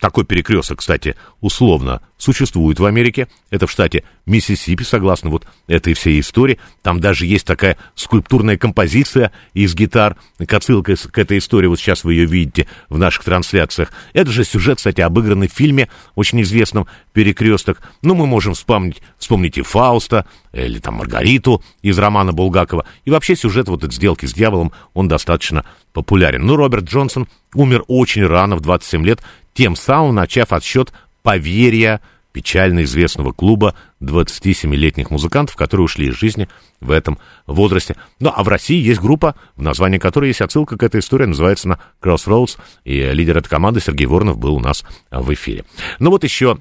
такой перекресток, кстати, условно существует в Америке. Это в штате Миссисипи, согласно вот этой всей истории. Там даже есть такая скульптурная композиция из гитар. Отсылка к этой истории, вот сейчас вы ее видите в наших трансляциях. Это же сюжет, кстати, обыгранный в фильме, очень известном «Перекресток». Ну, мы можем вспомнить, вспомнить и Фауста, или там Маргариту из романа Булгакова. И вообще сюжет вот этой сделки с дьяволом, он достаточно популярен. Ну, Роберт Джонсон умер очень рано, в 27 лет, тем самым начав отсчет поверья печально известного клуба 27-летних музыкантов, которые ушли из жизни в этом возрасте. Ну, а в России есть группа, в названии которой есть отсылка к этой истории, называется она Crossroads, и лидер этой команды Сергей Воронов был у нас в эфире. Ну вот еще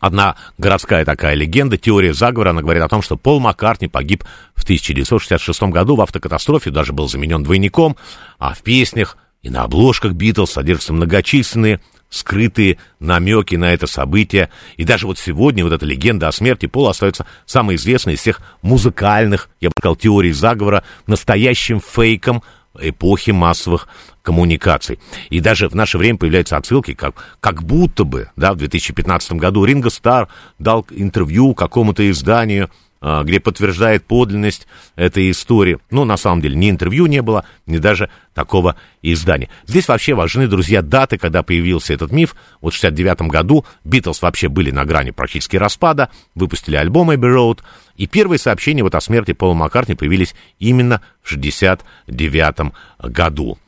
одна городская такая легенда, теория заговора, она говорит о том, что Пол Маккартни погиб в 1966 году в автокатастрофе, даже был заменен двойником, а в песнях и на обложках Битлз содержатся многочисленные скрытые намеки на это событие. И даже вот сегодня вот эта легенда о смерти Пола остается самой известной из всех музыкальных, я бы сказал, теорий заговора, настоящим фейком эпохи массовых коммуникаций. И даже в наше время появляются отсылки, как, как будто бы, да, в 2015 году Ринго Стар дал интервью какому-то изданию, где подтверждает подлинность этой истории. Ну, на самом деле, ни интервью не было, ни даже такого издания. Здесь вообще важны, друзья, даты, когда появился этот миф. Вот в 69 году Битлз вообще были на грани практически распада, выпустили альбом Abbey Road, и первые сообщения вот о смерти Пола Маккартни появились именно в 69 году.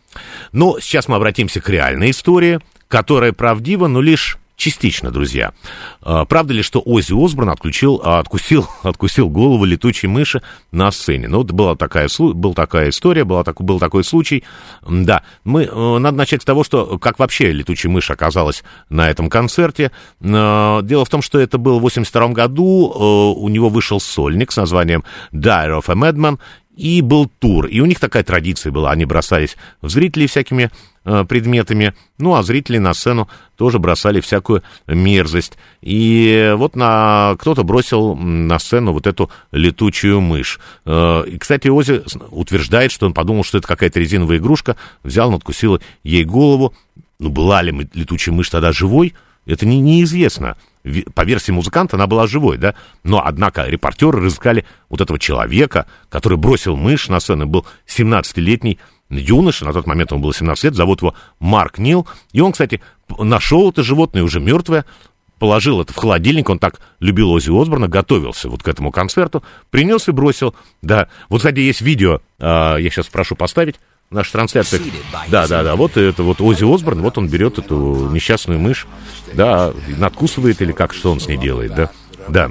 Но сейчас мы обратимся к реальной истории, которая правдива, но лишь частично, друзья. А, правда ли, что Оззи Осборн отключил, а, откусил, откусил голову летучей мыши на сцене? Ну, вот была такая, была такая история, была так, был такой случай. Да, мы, э, надо начать с того, что как вообще летучая мышь оказалась на этом концерте. Э, дело в том, что это было в 82 году, э, у него вышел сольник с названием Dire of a Madman, и был тур. И у них такая традиция была, они бросались в зрителей всякими предметами, ну, а зрители на сцену тоже бросали всякую мерзость. И вот на, кто-то бросил на сцену вот эту летучую мышь. Э, и, кстати, Ози утверждает, что он подумал, что это какая-то резиновая игрушка, взял, надкусил ей голову. Ну, была ли летучая мышь тогда живой? Это не, неизвестно по версии музыканта, она была живой, да? Но, однако, репортеры разыскали вот этого человека, который бросил мышь на сцену, был 17-летний юноша, на тот момент он был 17 лет, зовут его Марк Нил, и он, кстати, нашел это животное уже мертвое, положил это в холодильник, он так любил Ози Осборна, готовился вот к этому концерту, принес и бросил, да. Вот, кстати, есть видео, э, я сейчас прошу поставить, наша трансляция. Да, да, да, вот это вот Ози Осборн, вот он берет эту несчастную мышь, да, надкусывает или как, что он с ней делает, да. Да.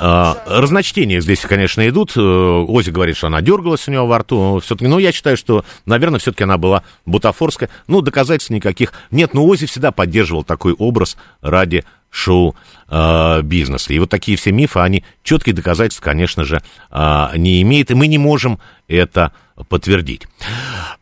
А, разночтения здесь, конечно, идут. Э, Ози говорит, что она дергалась у него во рту. Все-таки, ну, я считаю, что, наверное, все-таки она была бутафорская. Ну, доказательств никаких нет. Но Ози всегда поддерживал такой образ ради шоу-бизнеса. И вот такие все мифы, они четкие доказательства, конечно же, а, не имеют. И мы не можем это подтвердить.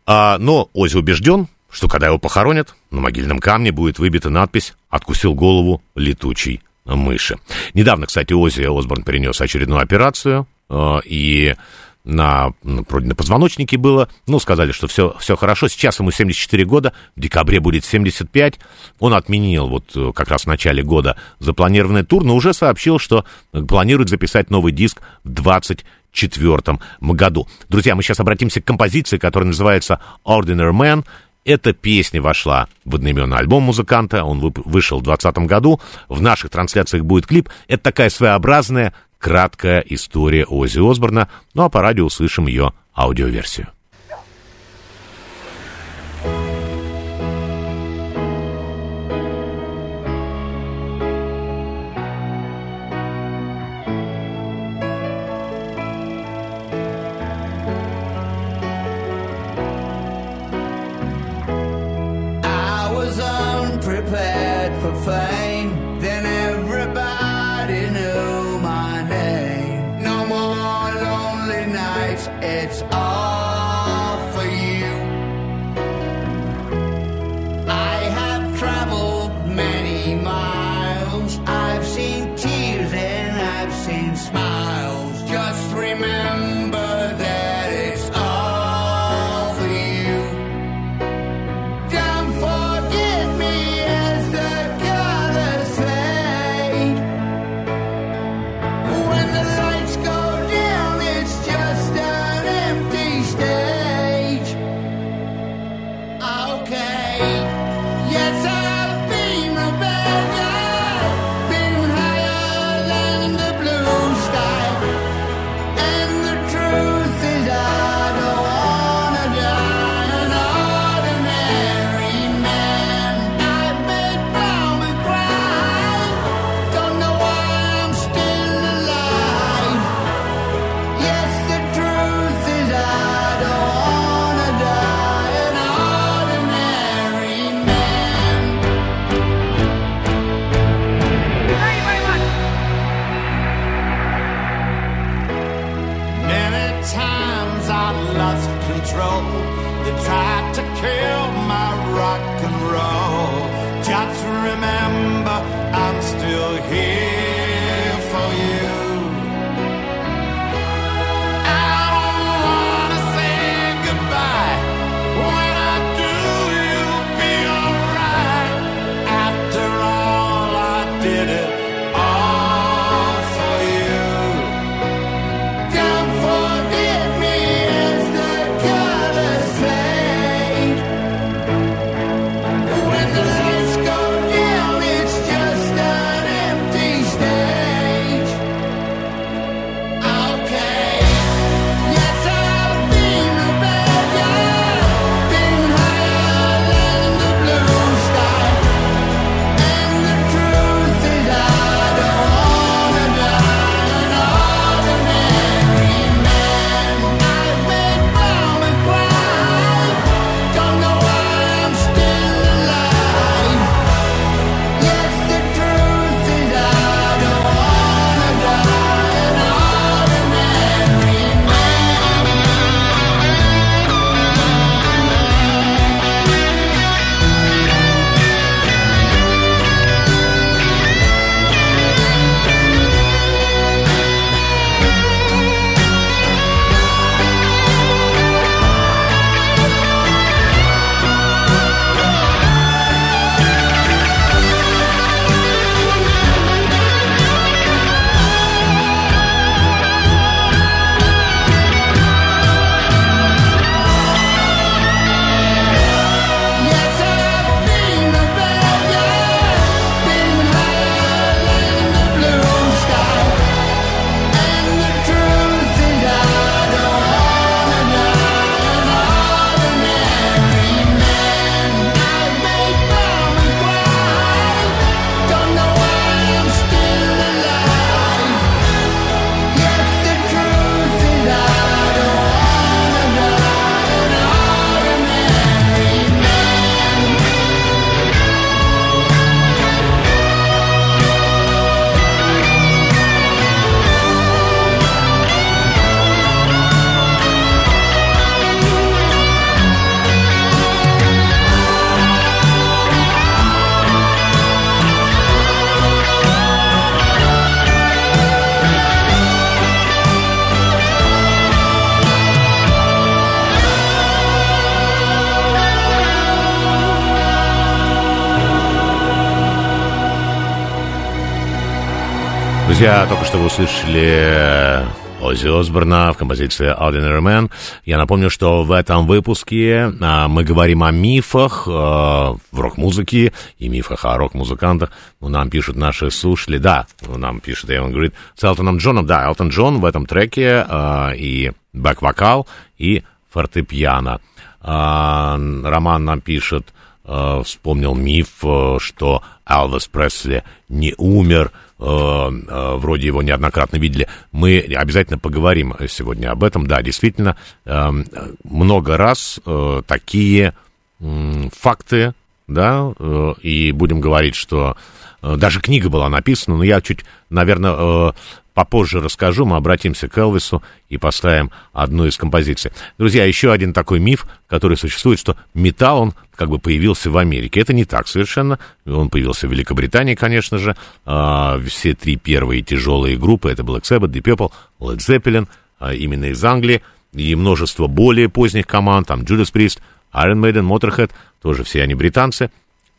А, но Ози убежден, что когда его похоронят, на могильном камне будет выбита надпись «Откусил голову летучий мыши». Недавно, кстати, Ози Осборн перенес очередную операцию, а, и на, вроде на позвоночнике было, ну, сказали, что все, все хорошо, сейчас ему 74 года, в декабре будет 75, он отменил вот э, как раз в начале года запланированный тур, но уже сообщил, что планирует записать новый диск в 20 1994 году. Друзья, мы сейчас обратимся к композиции, которая называется Ordinary Man. Эта песня вошла в одноименный альбом музыканта, он вышел в 2020 году. В наших трансляциях будет клип. Это такая своеобразная, краткая история Оззи Осборна, ну а по радио услышим ее аудиоверсию. Друзья, только что вы услышали Оззи Осборна в композиции Ordinary Man. Я напомню, что в этом выпуске а, мы говорим о мифах а, в рок-музыке и мифах о рок-музыкантах. Ну, нам пишут наши слушатели, да, нам пишет Эван говорит, с Элтоном Джоном, да, Элтон Джон в этом треке а, и бэк-вокал, и фортепиано. Роман нам пишет, вспомнил миф, что Элвис Пресли не умер, вроде его неоднократно видели. Мы обязательно поговорим сегодня об этом. Да, действительно, эм, много раз э, такие факты, да, и будем говорить, что даже книга была написана, но я чуть, наверное, попозже расскажу, мы обратимся к Элвису и поставим одну из композиций. Друзья, еще один такой миф, который существует, что металл, он как бы появился в Америке. Это не так совершенно. Он появился в Великобритании, конечно же. А, все три первые тяжелые группы, это Black Sabbath, Deep Purple, Led Zeppelin, а, именно из Англии. И множество более поздних команд, там Judas Priest, Iron Maiden, Motorhead, тоже все они британцы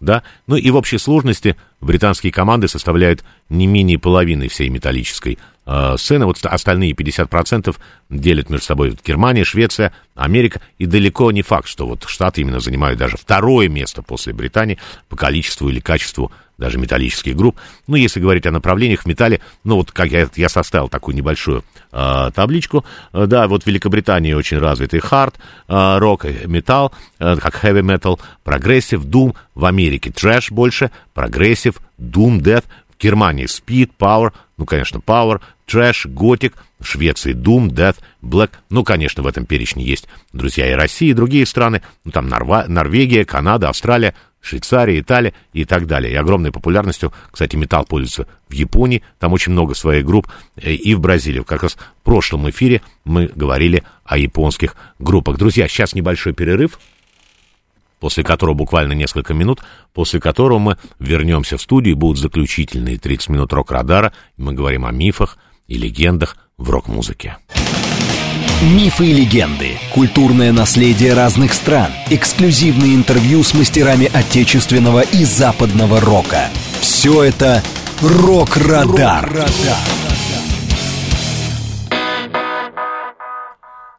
да, ну и в общей сложности британские команды составляют не менее половины всей металлической э, сцены, вот остальные 50% делят между собой. Германия, Швеция, Америка, и далеко не факт, что вот Штаты именно занимают даже второе место после Британии по количеству или качеству даже металлических групп. Ну, если говорить о направлениях в металле, ну, вот как я, я составил такую небольшую э, табличку, э, да, вот в Великобритании очень развитый хард, э, рок, металл, э, как heavy metal, progressive, doom, в Америке трэш больше, progressive, doom, death, в Германии. Speed, power, ну, конечно, power, thrash, gothic, в Швеции Doom, Death, Black. Ну, конечно, в этом перечне есть, друзья, и Россия, и другие страны. Ну, там Норва... Норвегия, Канада, Австралия, Швейцария, Италия и так далее. И огромной популярностью, кстати, металл пользуется в Японии, там очень много своих групп, э, и в Бразилии. Как раз в прошлом эфире мы говорили о японских группах. Друзья, сейчас небольшой перерыв, после которого буквально несколько минут, после которого мы вернемся в студию, будут заключительные 30 минут рок-радара, и мы говорим о мифах и легендах в рок-музыке. Мифы и легенды, культурное наследие разных стран, эксклюзивные интервью с мастерами отечественного и западного рока. Все это «Рок-Радар». «Рок-Радар».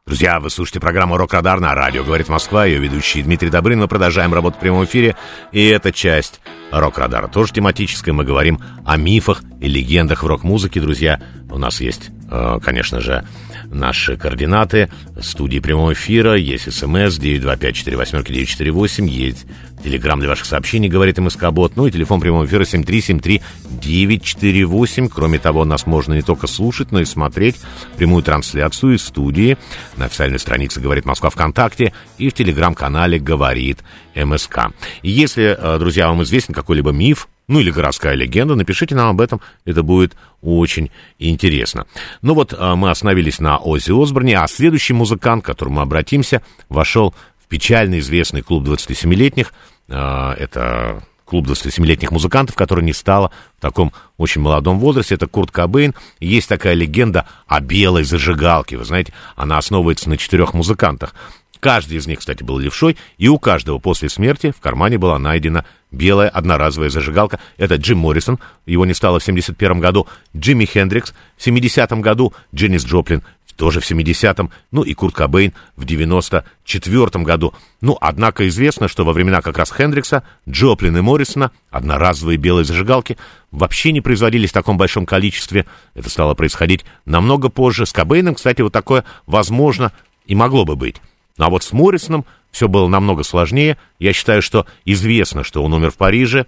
Друзья, вы слушаете программу «Рок-Радар» на радио «Говорит Москва», ее ведущий Дмитрий Добрын. Мы продолжаем работу в прямом эфире, и эта часть «Рок-Радара» тоже тематическая. Мы говорим о мифах и легендах в рок-музыке, друзья. У нас есть, э, конечно же, наши координаты. Студии прямого эфира, есть смс 925-48-948, есть телеграмм для ваших сообщений, говорит МСК-бот, ну и телефон прямого эфира 7373948. Кроме того, нас можно не только слушать, но и смотреть прямую трансляцию из студии. На официальной странице «Говорит Москва ВКонтакте» и в телеграм-канале «Говорит МСК». И если, э, друзья, вам известен какой-либо миф, ну или городская легенда, напишите нам об этом, это будет очень интересно. Ну вот а, мы остановились на Оззи Осборне, а следующий музыкант, к которому обратимся, вошел в печально известный клуб 27-летних, а, это клуб 27-летних музыкантов, который не стало в таком очень молодом возрасте. Это Курт Кобейн. Есть такая легенда о белой зажигалке. Вы знаете, она основывается на четырех музыкантах. Каждый из них, кстати, был левшой, и у каждого после смерти в кармане была найдена белая одноразовая зажигалка. Это Джим Моррисон, его не стало в 71 году, Джимми Хендрикс в 70 году, Дженнис Джоплин тоже в 70-м, ну и Курт Кобейн в 94-м году. Ну, однако известно, что во времена как раз Хендрикса, Джоплин и Моррисона одноразовые белые зажигалки вообще не производились в таком большом количестве. Это стало происходить намного позже. С Кобейном, кстати, вот такое возможно и могло бы быть. А вот с Моррисоном все было намного сложнее. Я считаю, что известно, что он умер в Париже,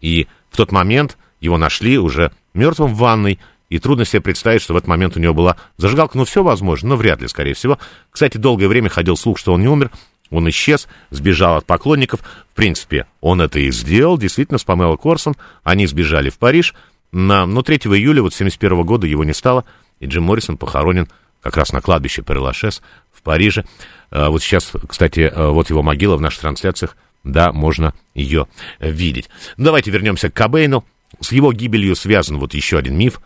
и в тот момент его нашли уже мертвым в ванной, и трудно себе представить, что в этот момент у него была зажигалка. Ну, все возможно, но вряд ли, скорее всего. Кстати, долгое время ходил слух, что он не умер. Он исчез, сбежал от поклонников. В принципе, он это и сделал, действительно, с Памело Корсон. Они сбежали в Париж. На, но 3 июля вот 71 года его не стало, и Джим Моррисон похоронен как раз на кладбище Перелашес в Париже. А, вот сейчас, кстати, а, вот его могила в наших трансляциях, да, можно ее видеть. Ну, давайте вернемся к Кобейну. С его гибелью связан вот еще один миф,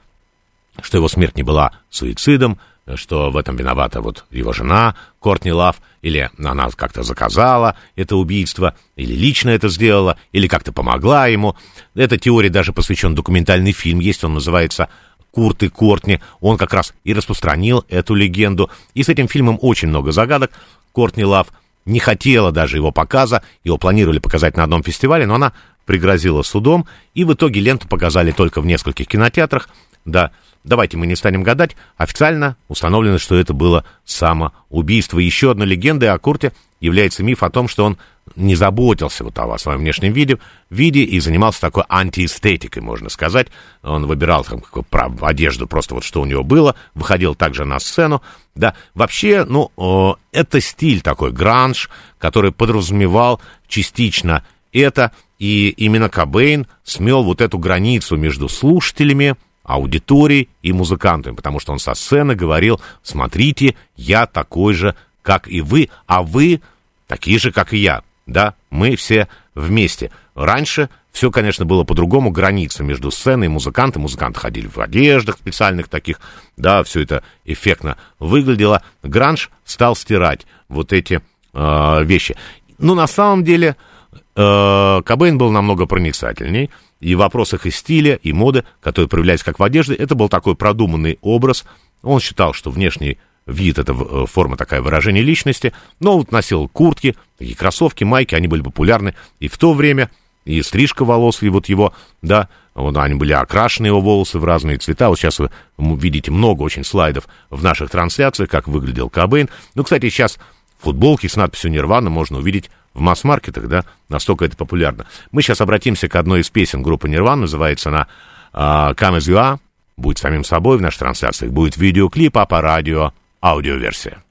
что его смерть не была суицидом, что в этом виновата вот его жена Кортни Лав, или она как-то заказала это убийство, или лично это сделала, или как-то помогла ему. Эта теория даже посвящен документальный фильм, есть он называется Курт и Кортни. Он как раз и распространил эту легенду. И с этим фильмом очень много загадок. Кортни Лав не хотела даже его показа, его планировали показать на одном фестивале, но она пригрозила судом, и в итоге ленту показали только в нескольких кинотеатрах. Да, давайте мы не станем гадать, официально установлено, что это было самоубийство. Еще одной легендой о Курте является миф о том, что он не заботился вот о своем внешнем виде, виде и занимался такой антиэстетикой, можно сказать. Он выбирал там какую, одежду, просто вот что у него было, выходил также на сцену. Да, вообще, ну, это стиль такой, гранж, который подразумевал частично это, и именно Кобейн смел вот эту границу между слушателями, аудиторией и музыкантами, потому что он со сцены говорил, смотрите, я такой же, как и вы, а вы такие же, как и я. Да, мы все вместе. Раньше все, конечно, было по-другому, граница между сценой и музыкантом. Музыканты ходили в одеждах специальных таких, да, все это эффектно выглядело. Гранж стал стирать вот эти э, вещи. Но на самом деле э, Кобейн был намного проницательней. И в вопросах и стиля, и моды, которые проявлялись как в одежде, это был такой продуманный образ. Он считал, что внешний вид, это э, форма такая выражения личности, но вот носил куртки, такие кроссовки, майки, они были популярны и в то время, и стрижка волос, и вот его, да, вот они были окрашены, его волосы в разные цвета. Вот сейчас вы видите много очень слайдов в наших трансляциях, как выглядел Кобейн. Ну, кстати, сейчас футболки с надписью «Нирвана» можно увидеть в масс-маркетах, да, настолько это популярно. Мы сейчас обратимся к одной из песен группы «Нирвана», называется она uh, «Come As You Are», будет самим собой в наших трансляциях, будет видеоклип, а по радио аудиоверсия.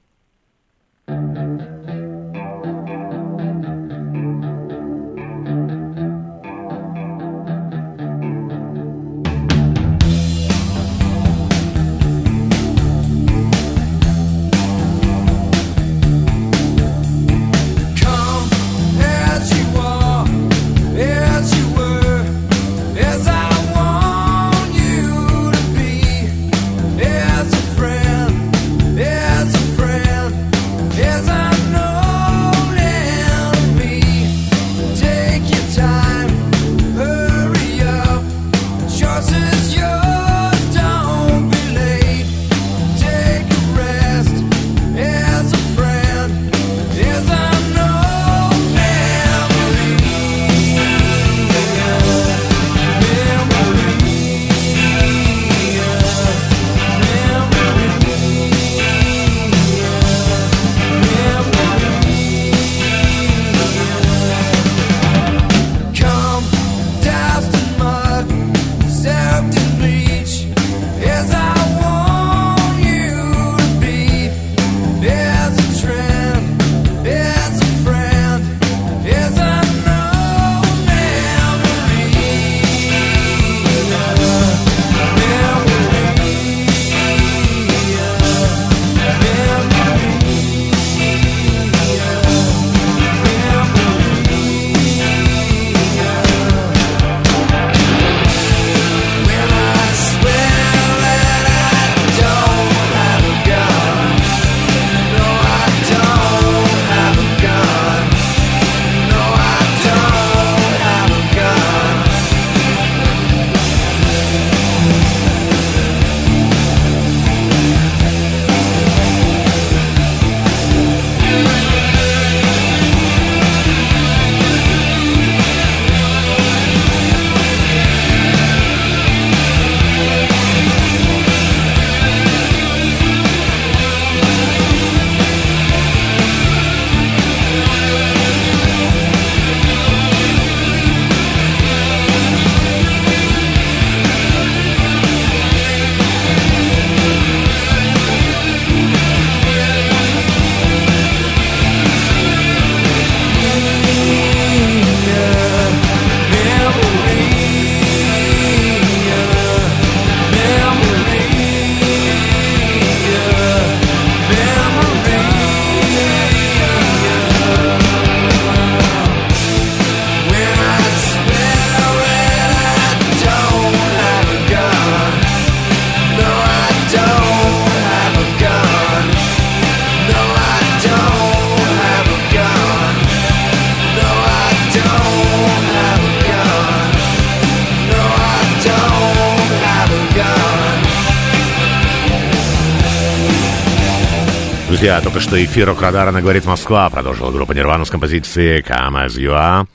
90 эфир «Радара» на «Говорит Москва» продолжила группа «Нирвана» с композицией «Come as you are».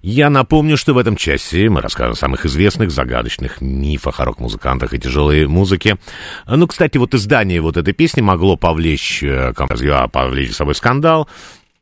Я напомню, что в этом часе мы рассказываем о самых известных, загадочных мифах о рок-музыкантах и тяжелой музыке. Ну, кстати, вот издание вот этой песни могло повлечь, э, «Come as you are», повлечь с собой скандал.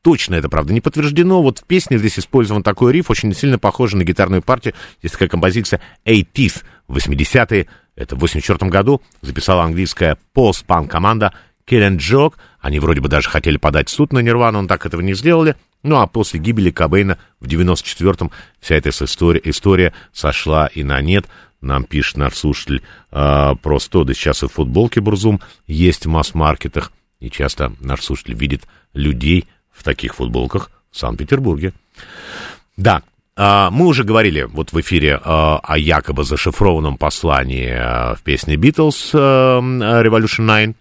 Точно это, правда, не подтверждено. Вот в песне здесь использован такой риф, очень сильно похожий на гитарную партию. Есть такая композиция «80s», 80-е, это в 84 году записала английская пост-панк команда and Joke. Они вроде бы даже хотели подать в суд на Нирвану, но так этого не сделали. Ну, а после гибели Кобейна в 94-м вся эта история, история сошла и на нет. Нам пишет наш слушатель э, про 100 да сейчас и в футболке Бурзум есть в масс-маркетах. И часто наш слушатель видит людей в таких футболках в Санкт-Петербурге. Да, э, мы уже говорили вот в эфире э, о якобы зашифрованном послании в песне Beatles Revolution 9.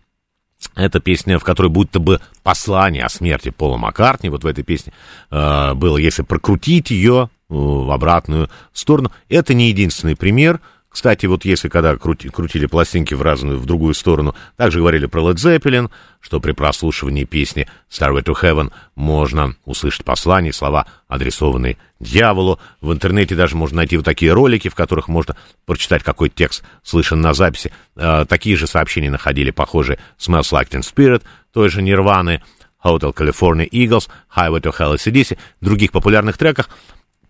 Это песня, в которой будто бы послание о смерти Пола Маккартни, вот в этой песне э, было, если прокрутить ее э, в обратную сторону. Это не единственный пример. Кстати, вот если когда крути, крутили пластинки в разную, в другую сторону, также говорили про Led Zeppelin, что при прослушивании песни Starway to Heaven можно услышать послание, слова, адресованные дьяволу. В интернете даже можно найти вот такие ролики, в которых можно прочитать, какой текст слышен на записи. Э, такие же сообщения находили похожие Smells Like Teen Spirit, той же Нирваны, Hotel California Eagles, Highway to Hell ACDC, других популярных треках.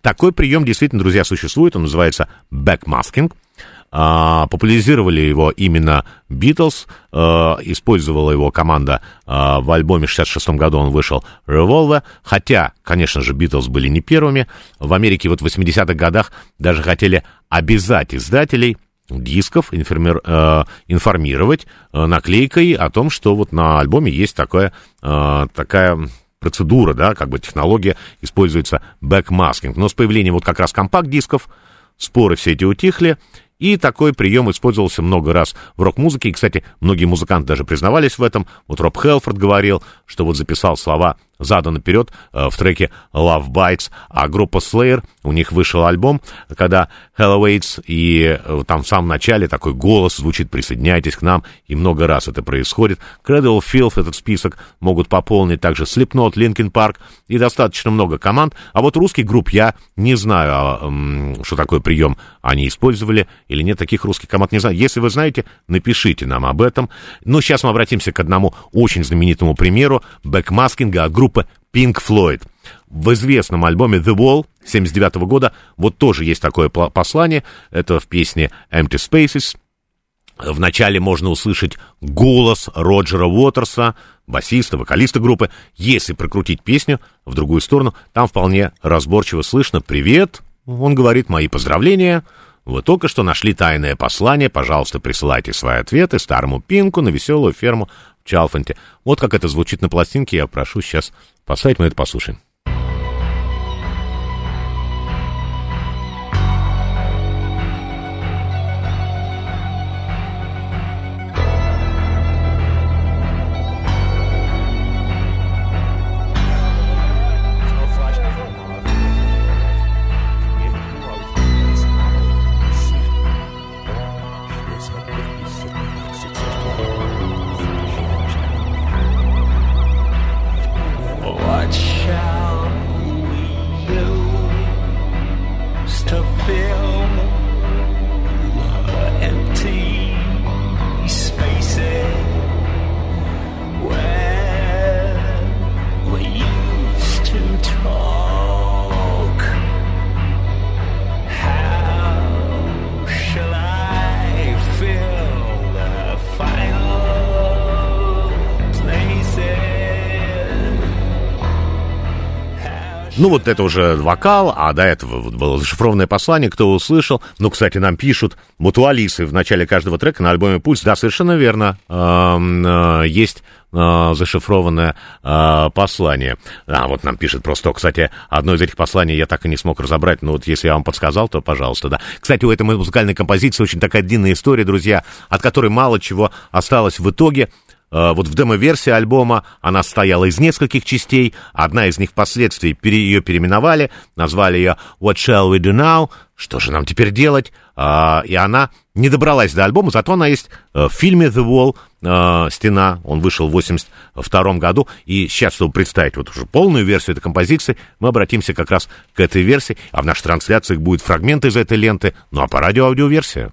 Такой прием действительно, друзья, существует, он называется backmasking — а, популяризировали его именно Битлз, а, использовала его команда а, в альбоме 66 году он вышел Revolver, хотя, конечно же, Битлз были не первыми. В Америке вот в 80-х годах даже хотели обязать издателей дисков информир, э, информировать э, наклейкой о том, что вот на альбоме есть такая, э, такая процедура, да, как бы технология, используется backmasking. Но с появлением вот как раз компакт-дисков споры все эти утихли, и такой прием использовался много раз в рок-музыке. И, кстати, многие музыканты даже признавались в этом. Вот Роб Хелфорд говорил, что вот записал слова задом наперед э, в треке Love Bites, а группа Slayer, у них вышел альбом, когда Hello Waits, и э, там в самом начале такой голос звучит «Присоединяйтесь к нам», и много раз это происходит. Cradle Filth этот список могут пополнить также Slipknot, Linkin Park и достаточно много команд, а вот русских групп я не знаю, а, что такой прием они использовали или нет таких русских команд, не знаю. Если вы знаете, напишите нам об этом. Но сейчас мы обратимся к одному очень знаменитому примеру бэкмаскинга от группы группа Pink Floyd. В известном альбоме The Wall 79 года вот тоже есть такое послание. Это в песне Empty Spaces. Вначале можно услышать голос Роджера Уотерса, басиста, вокалиста группы. Если прокрутить песню в другую сторону, там вполне разборчиво слышно «Привет». Он говорит «Мои поздравления». Вы только что нашли тайное послание. Пожалуйста, присылайте свои ответы старому Пинку на веселую ферму Чалфанте. Вот как это звучит на пластинке, я прошу сейчас поставить, мы это послушаем. Ну, вот это уже вокал, а до этого вот было зашифрованное послание, кто услышал. Ну, кстати, нам пишут, вот у Алисы в начале каждого трека на альбоме «Пульс», да, совершенно верно, э, есть э, зашифрованное э, послание. А, вот нам пишет просто, кстати, одно из этих посланий я так и не смог разобрать, но вот если я вам подсказал, то пожалуйста, да. Кстати, у этой музыкальной композиции очень такая длинная история, друзья, от которой мало чего осталось в итоге. Э, вот в демо-версии альбома она стояла из нескольких частей. Одна из них впоследствии пере, ее переименовали, назвали ее What Shall We Do Now? Что же нам теперь делать? А, и она не добралась до альбома, зато она есть э, в фильме The Wall, «Стена». Он вышел в 82 году. И сейчас, чтобы представить вот уже полную версию этой композиции, мы обратимся как раз к этой версии. А в наших трансляциях будет фрагмент из этой ленты. Ну а по радио аудиоверсия.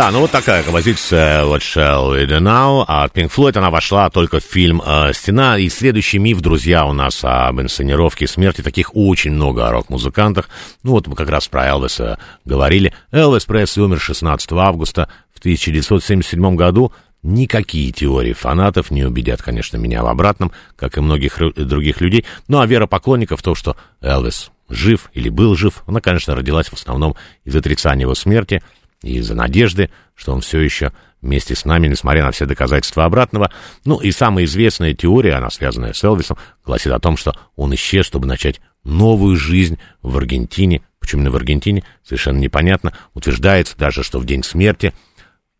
Да, ну вот такая композиция What Shall We Do Now от Pink Floyd. Она вошла только в фильм э, «Стена». И следующий миф, друзья, у нас об инсценировке смерти. Таких очень много о рок-музыкантах. Ну вот мы как раз про Элвиса говорили. Элвис Пресли умер 16 августа в 1977 году. Никакие теории фанатов не убедят, конечно, меня в обратном, как и многих ру- других людей. Ну а вера поклонников в то, что Элвис жив или был жив, она, конечно, родилась в основном из отрицания его смерти – и из-за надежды, что он все еще вместе с нами, несмотря на все доказательства обратного. Ну и самая известная теория, она связанная с Элвисом, гласит о том, что он исчез, чтобы начать новую жизнь в Аргентине. Почему именно в Аргентине, совершенно непонятно. Утверждается даже, что в день смерти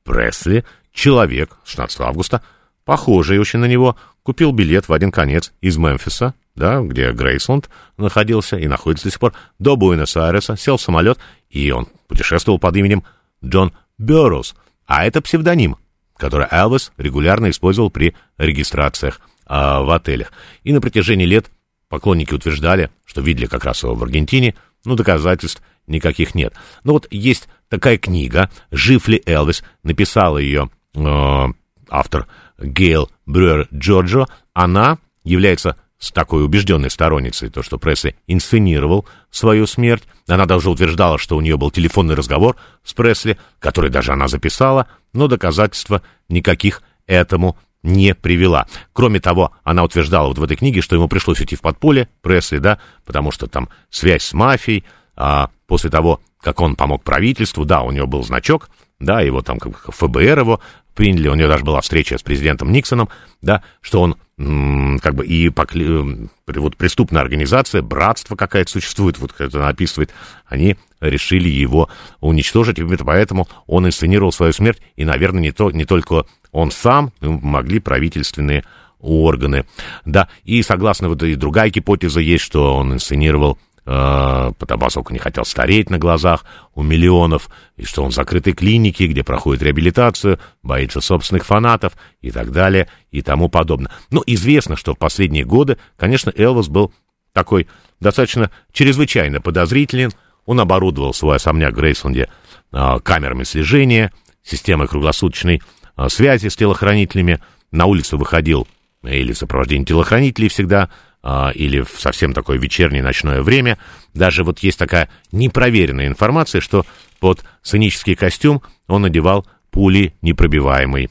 Пресли, человек, 16 августа, похожий очень на него, купил билет в один конец из Мемфиса, да, где Грейсленд находился и находится до сих пор, до Буэнос-Айреса, сел в самолет, и он путешествовал под именем Джон Берроуз, а это псевдоним, который Элвис регулярно использовал при регистрациях а, в отелях. И на протяжении лет поклонники утверждали, что видели как раз его в Аргентине, но доказательств никаких нет. Но вот есть такая книга «Жив ли Элвис?» Написала ее э, автор Гейл Брюер Джорджо. Она является с такой убежденной сторонницей, то, что Пресли инсценировал свою смерть. Она даже утверждала, что у нее был телефонный разговор с Пресли, который даже она записала, но доказательства никаких этому не привела. Кроме того, она утверждала вот в этой книге, что ему пришлось идти в подполье, Пресли, да, потому что там связь с мафией, а после того, как он помог правительству, да, у него был значок, да, его там как ФБР его приняли, у него даже была встреча с президентом Никсоном, да, что он как бы и покли... вот преступная организация, братство какая-то существует, вот это она описывает, они решили его уничтожить, и поэтому он инсценировал свою смерть, и, наверное, не, то, не только он сам, могли правительственные органы, да, и согласно вот и другая гипотеза есть, что он инсценировал э, поскольку не хотел стареть на глазах у миллионов, и что он в закрытой клинике, где проходит реабилитацию, боится собственных фанатов и так далее, и тому подобное. Но известно, что в последние годы, конечно, Элвис был такой достаточно чрезвычайно подозрителен, он оборудовал свой особняк в Грейсленде э, камерами слежения, системой круглосуточной а, связи с телохранителями. На улицу выходил или в сопровождении телохранителей всегда, а, или в совсем такое вечернее ночное время. Даже вот есть такая непроверенная информация, что под сценический костюм он надевал пули непробиваемый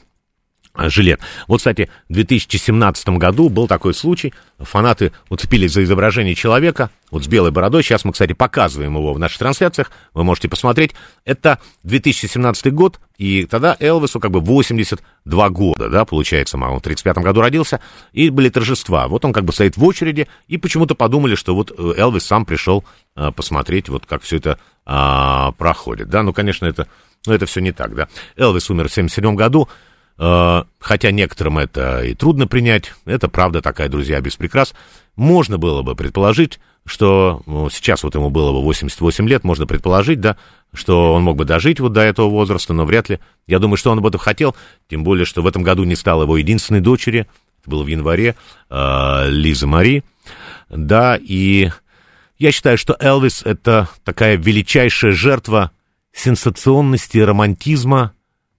жилет. Вот, кстати, в 2017 году был такой случай. Фанаты уцепились за изображение человека, вот с белой бородой. Сейчас мы, кстати, показываем его в наших трансляциях. Вы можете посмотреть. Это 2017 год, и тогда Элвису как бы 82 года, да, получается, он в 35 году родился, и были торжества. Вот он как бы стоит в очереди, и почему-то подумали, что вот э, Элвис сам пришел а, посмотреть, вот как все это а, проходит, да. Ну, конечно, это, ну, это все не так, да. Элвис умер в 77 году, Э, хотя некоторым это и трудно принять, это правда такая, друзья, без прикрас. Можно было бы предположить, что ну, сейчас вот ему было бы 88 лет, можно предположить, да, что он мог бы дожить вот до этого возраста, но вряд ли. Я думаю, что он об этом хотел, тем более, что в этом году не стало его единственной дочери, это было в январе, э, Лиза Мари, да, и я считаю, что Элвис — это такая величайшая жертва сенсационности, романтизма,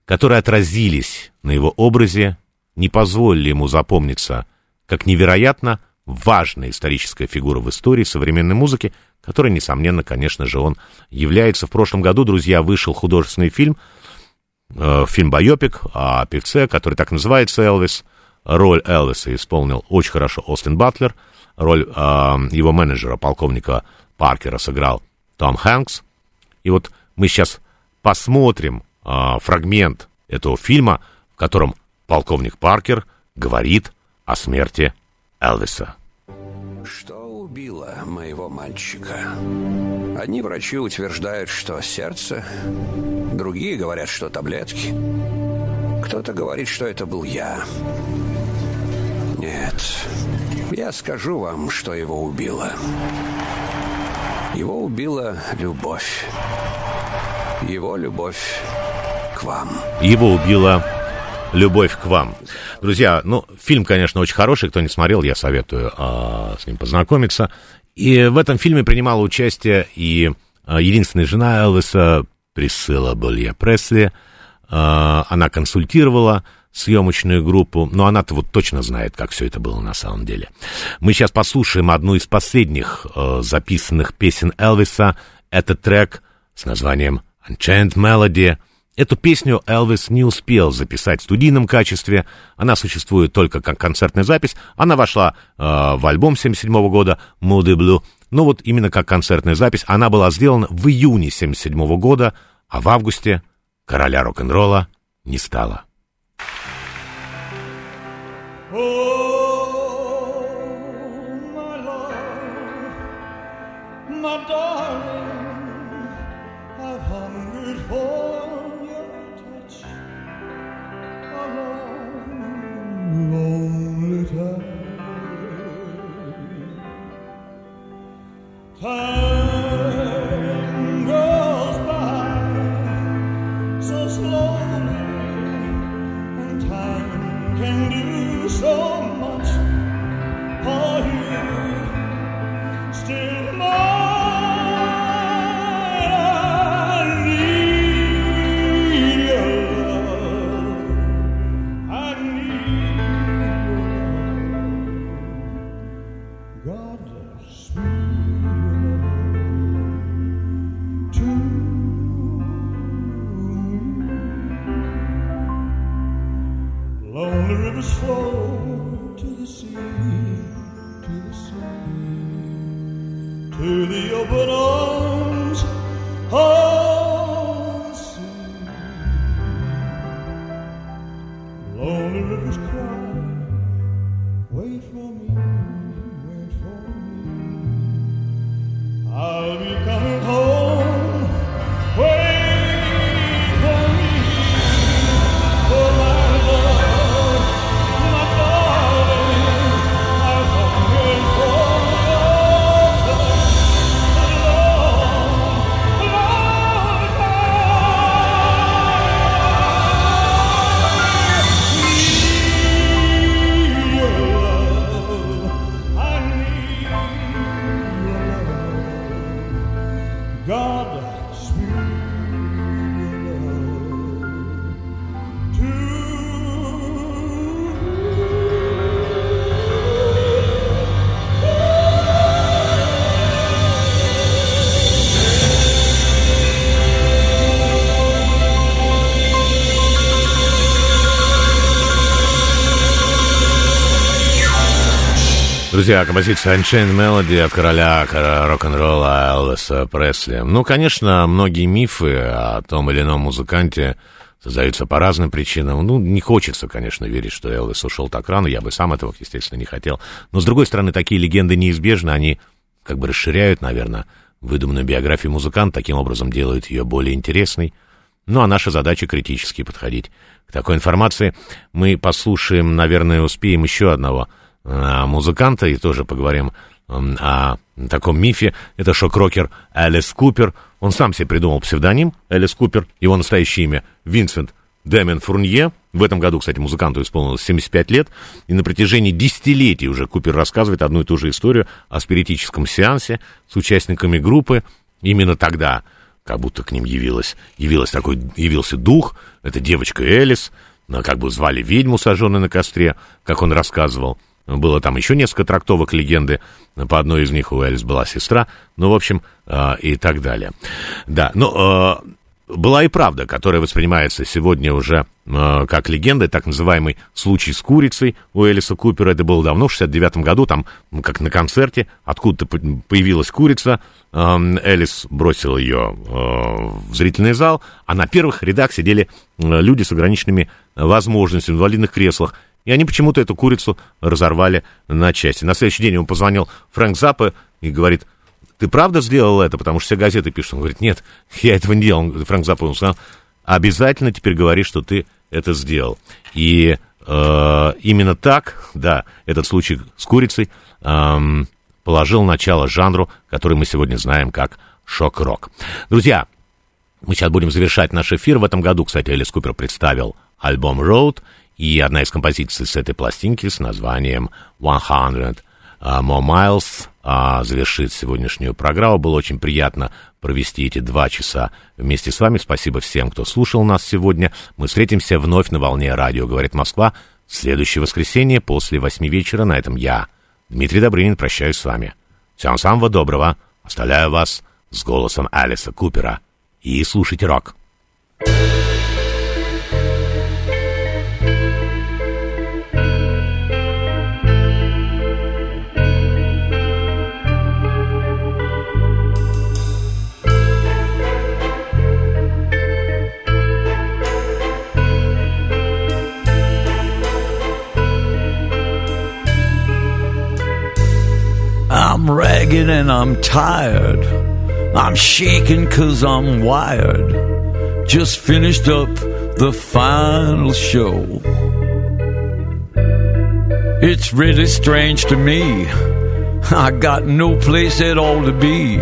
которые отразились на его образе, не позволили ему запомниться как невероятно важная историческая фигура в истории современной музыки, которой, несомненно, конечно же, он является. В прошлом году, друзья, вышел художественный фильм, э, фильм «Байопик» о певце, который так называется «Элвис». Роль Элвиса исполнил очень хорошо Остин Батлер, роль э, его менеджера, полковника Паркера, сыграл Том Хэнкс. И вот мы сейчас посмотрим э, фрагмент этого фильма, в котором полковник Паркер говорит о смерти Элвиса. Что убило моего мальчика? Одни врачи утверждают, что сердце, другие говорят, что таблетки. Кто-то говорит, что это был я. Нет, я скажу вам, что его убило. Его убила любовь. Его любовь к вам. Его убила любовь к вам. Друзья, ну, фильм, конечно, очень хороший. Кто не смотрел, я советую а, с ним познакомиться. И в этом фильме принимала участие и а, единственная жена Элвиса, Присцилла Болье Пресли. А, она консультировала съемочную группу, но она-то вот точно знает, как все это было на самом деле. Мы сейчас послушаем одну из последних э, записанных песен Элвиса. Это трек с названием «Unchained Melody», Эту песню Элвис не успел записать в студийном качестве, она существует только как концертная запись, она вошла э, в альбом 77 года «Moody Blue», но вот именно как концертная запись она была сделана в июне 77 года, а в августе короля рок-н-ролла не стало. Oh, lonely time. Time Друзья, композиция Unchained Melody от короля рок-н-ролла Элвиса Пресли. Ну, конечно, многие мифы о том или ином музыканте создаются по разным причинам. Ну, не хочется, конечно, верить, что Элвис ушел так рано. Я бы сам этого, естественно, не хотел. Но, с другой стороны, такие легенды неизбежны. Они как бы расширяют, наверное, выдуманную биографию музыканта, таким образом делают ее более интересной. Ну, а наша задача критически подходить к такой информации. Мы послушаем, наверное, успеем еще одного а, музыканта и тоже поговорим о таком мифе. Это шок-рокер Элис Купер. Он сам себе придумал псевдоним Элис Купер. Его настоящее имя Винсент Дэмин Фурнье. В этом году, кстати, музыканту исполнилось 75 лет. И на протяжении десятилетий уже Купер рассказывает одну и ту же историю о спиритическом сеансе с участниками группы. Именно тогда как будто к ним явилась, явилась такой, явился дух. Это девочка Элис. Как бы звали ведьму, сожженную на костре, как он рассказывал. Было там еще несколько трактовок легенды. По одной из них у Элис была сестра. Ну, в общем, э, и так далее. Да, ну, э, была и правда, которая воспринимается сегодня уже э, как легенда, так называемый случай с курицей у Элиса Купера. Это было давно, в 69 году, там, ну, как на концерте, откуда-то по- появилась курица. Э, Элис бросил ее э, в зрительный зал, а на первых рядах сидели люди с ограниченными возможностями в инвалидных креслах. И они почему-то эту курицу разорвали на части. На следующий день ему позвонил Фрэнк Заппа и говорит, ты правда сделал это? Потому что все газеты пишут. Он говорит, нет, я этого не делал. Фрэнк Заппа ему сказал, обязательно теперь говори, что ты это сделал. И э, именно так, да, этот случай с курицей эм, положил начало жанру, который мы сегодня знаем как шок-рок. Друзья, мы сейчас будем завершать наш эфир. В этом году, кстати, Элис Купер представил альбом Road, и одна из композиций с этой пластинки с названием 100 uh, More Miles а, завершит сегодняшнюю программу. Было очень приятно провести эти два часа вместе с вами. Спасибо всем, кто слушал нас сегодня. Мы встретимся вновь на волне радио «Говорит Москва» в следующее воскресенье после восьми вечера. На этом я, Дмитрий Добрынин, прощаюсь с вами. Всем самого доброго. Оставляю вас с голосом Алиса Купера. И слушайте рок. I'm ragged and I'm tired. I'm shaking cause I'm wired. Just finished up the final show. It's really strange to me. I got no place at all to be.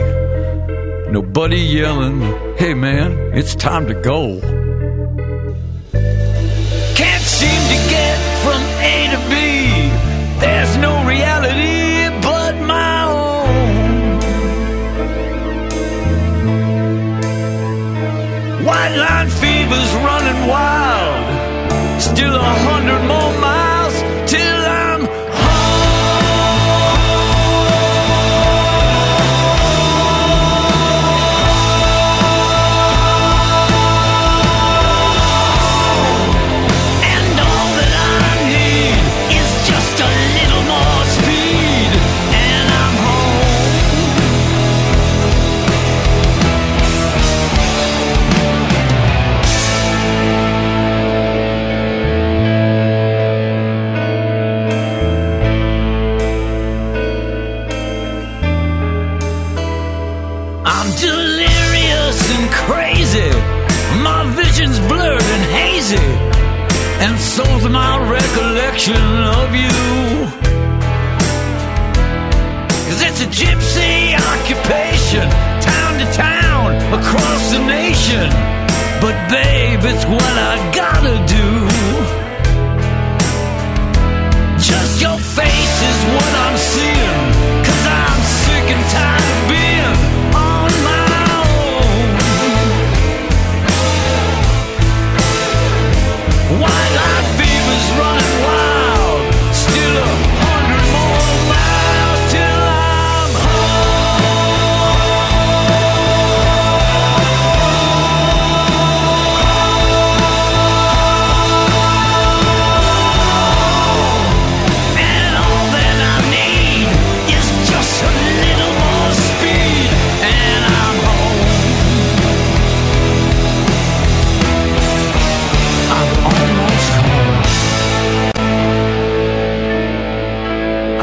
Nobody yelling, hey man, it's time to go. Can't seem to get White line fever's running wild. Still a hundred more so's my recollection of you. Cause it's a gypsy occupation, town to town, across the nation. But babe, it's what I gotta do. Just your face is what I'm seeing.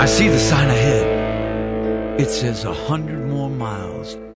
I see the sign ahead. It says a hundred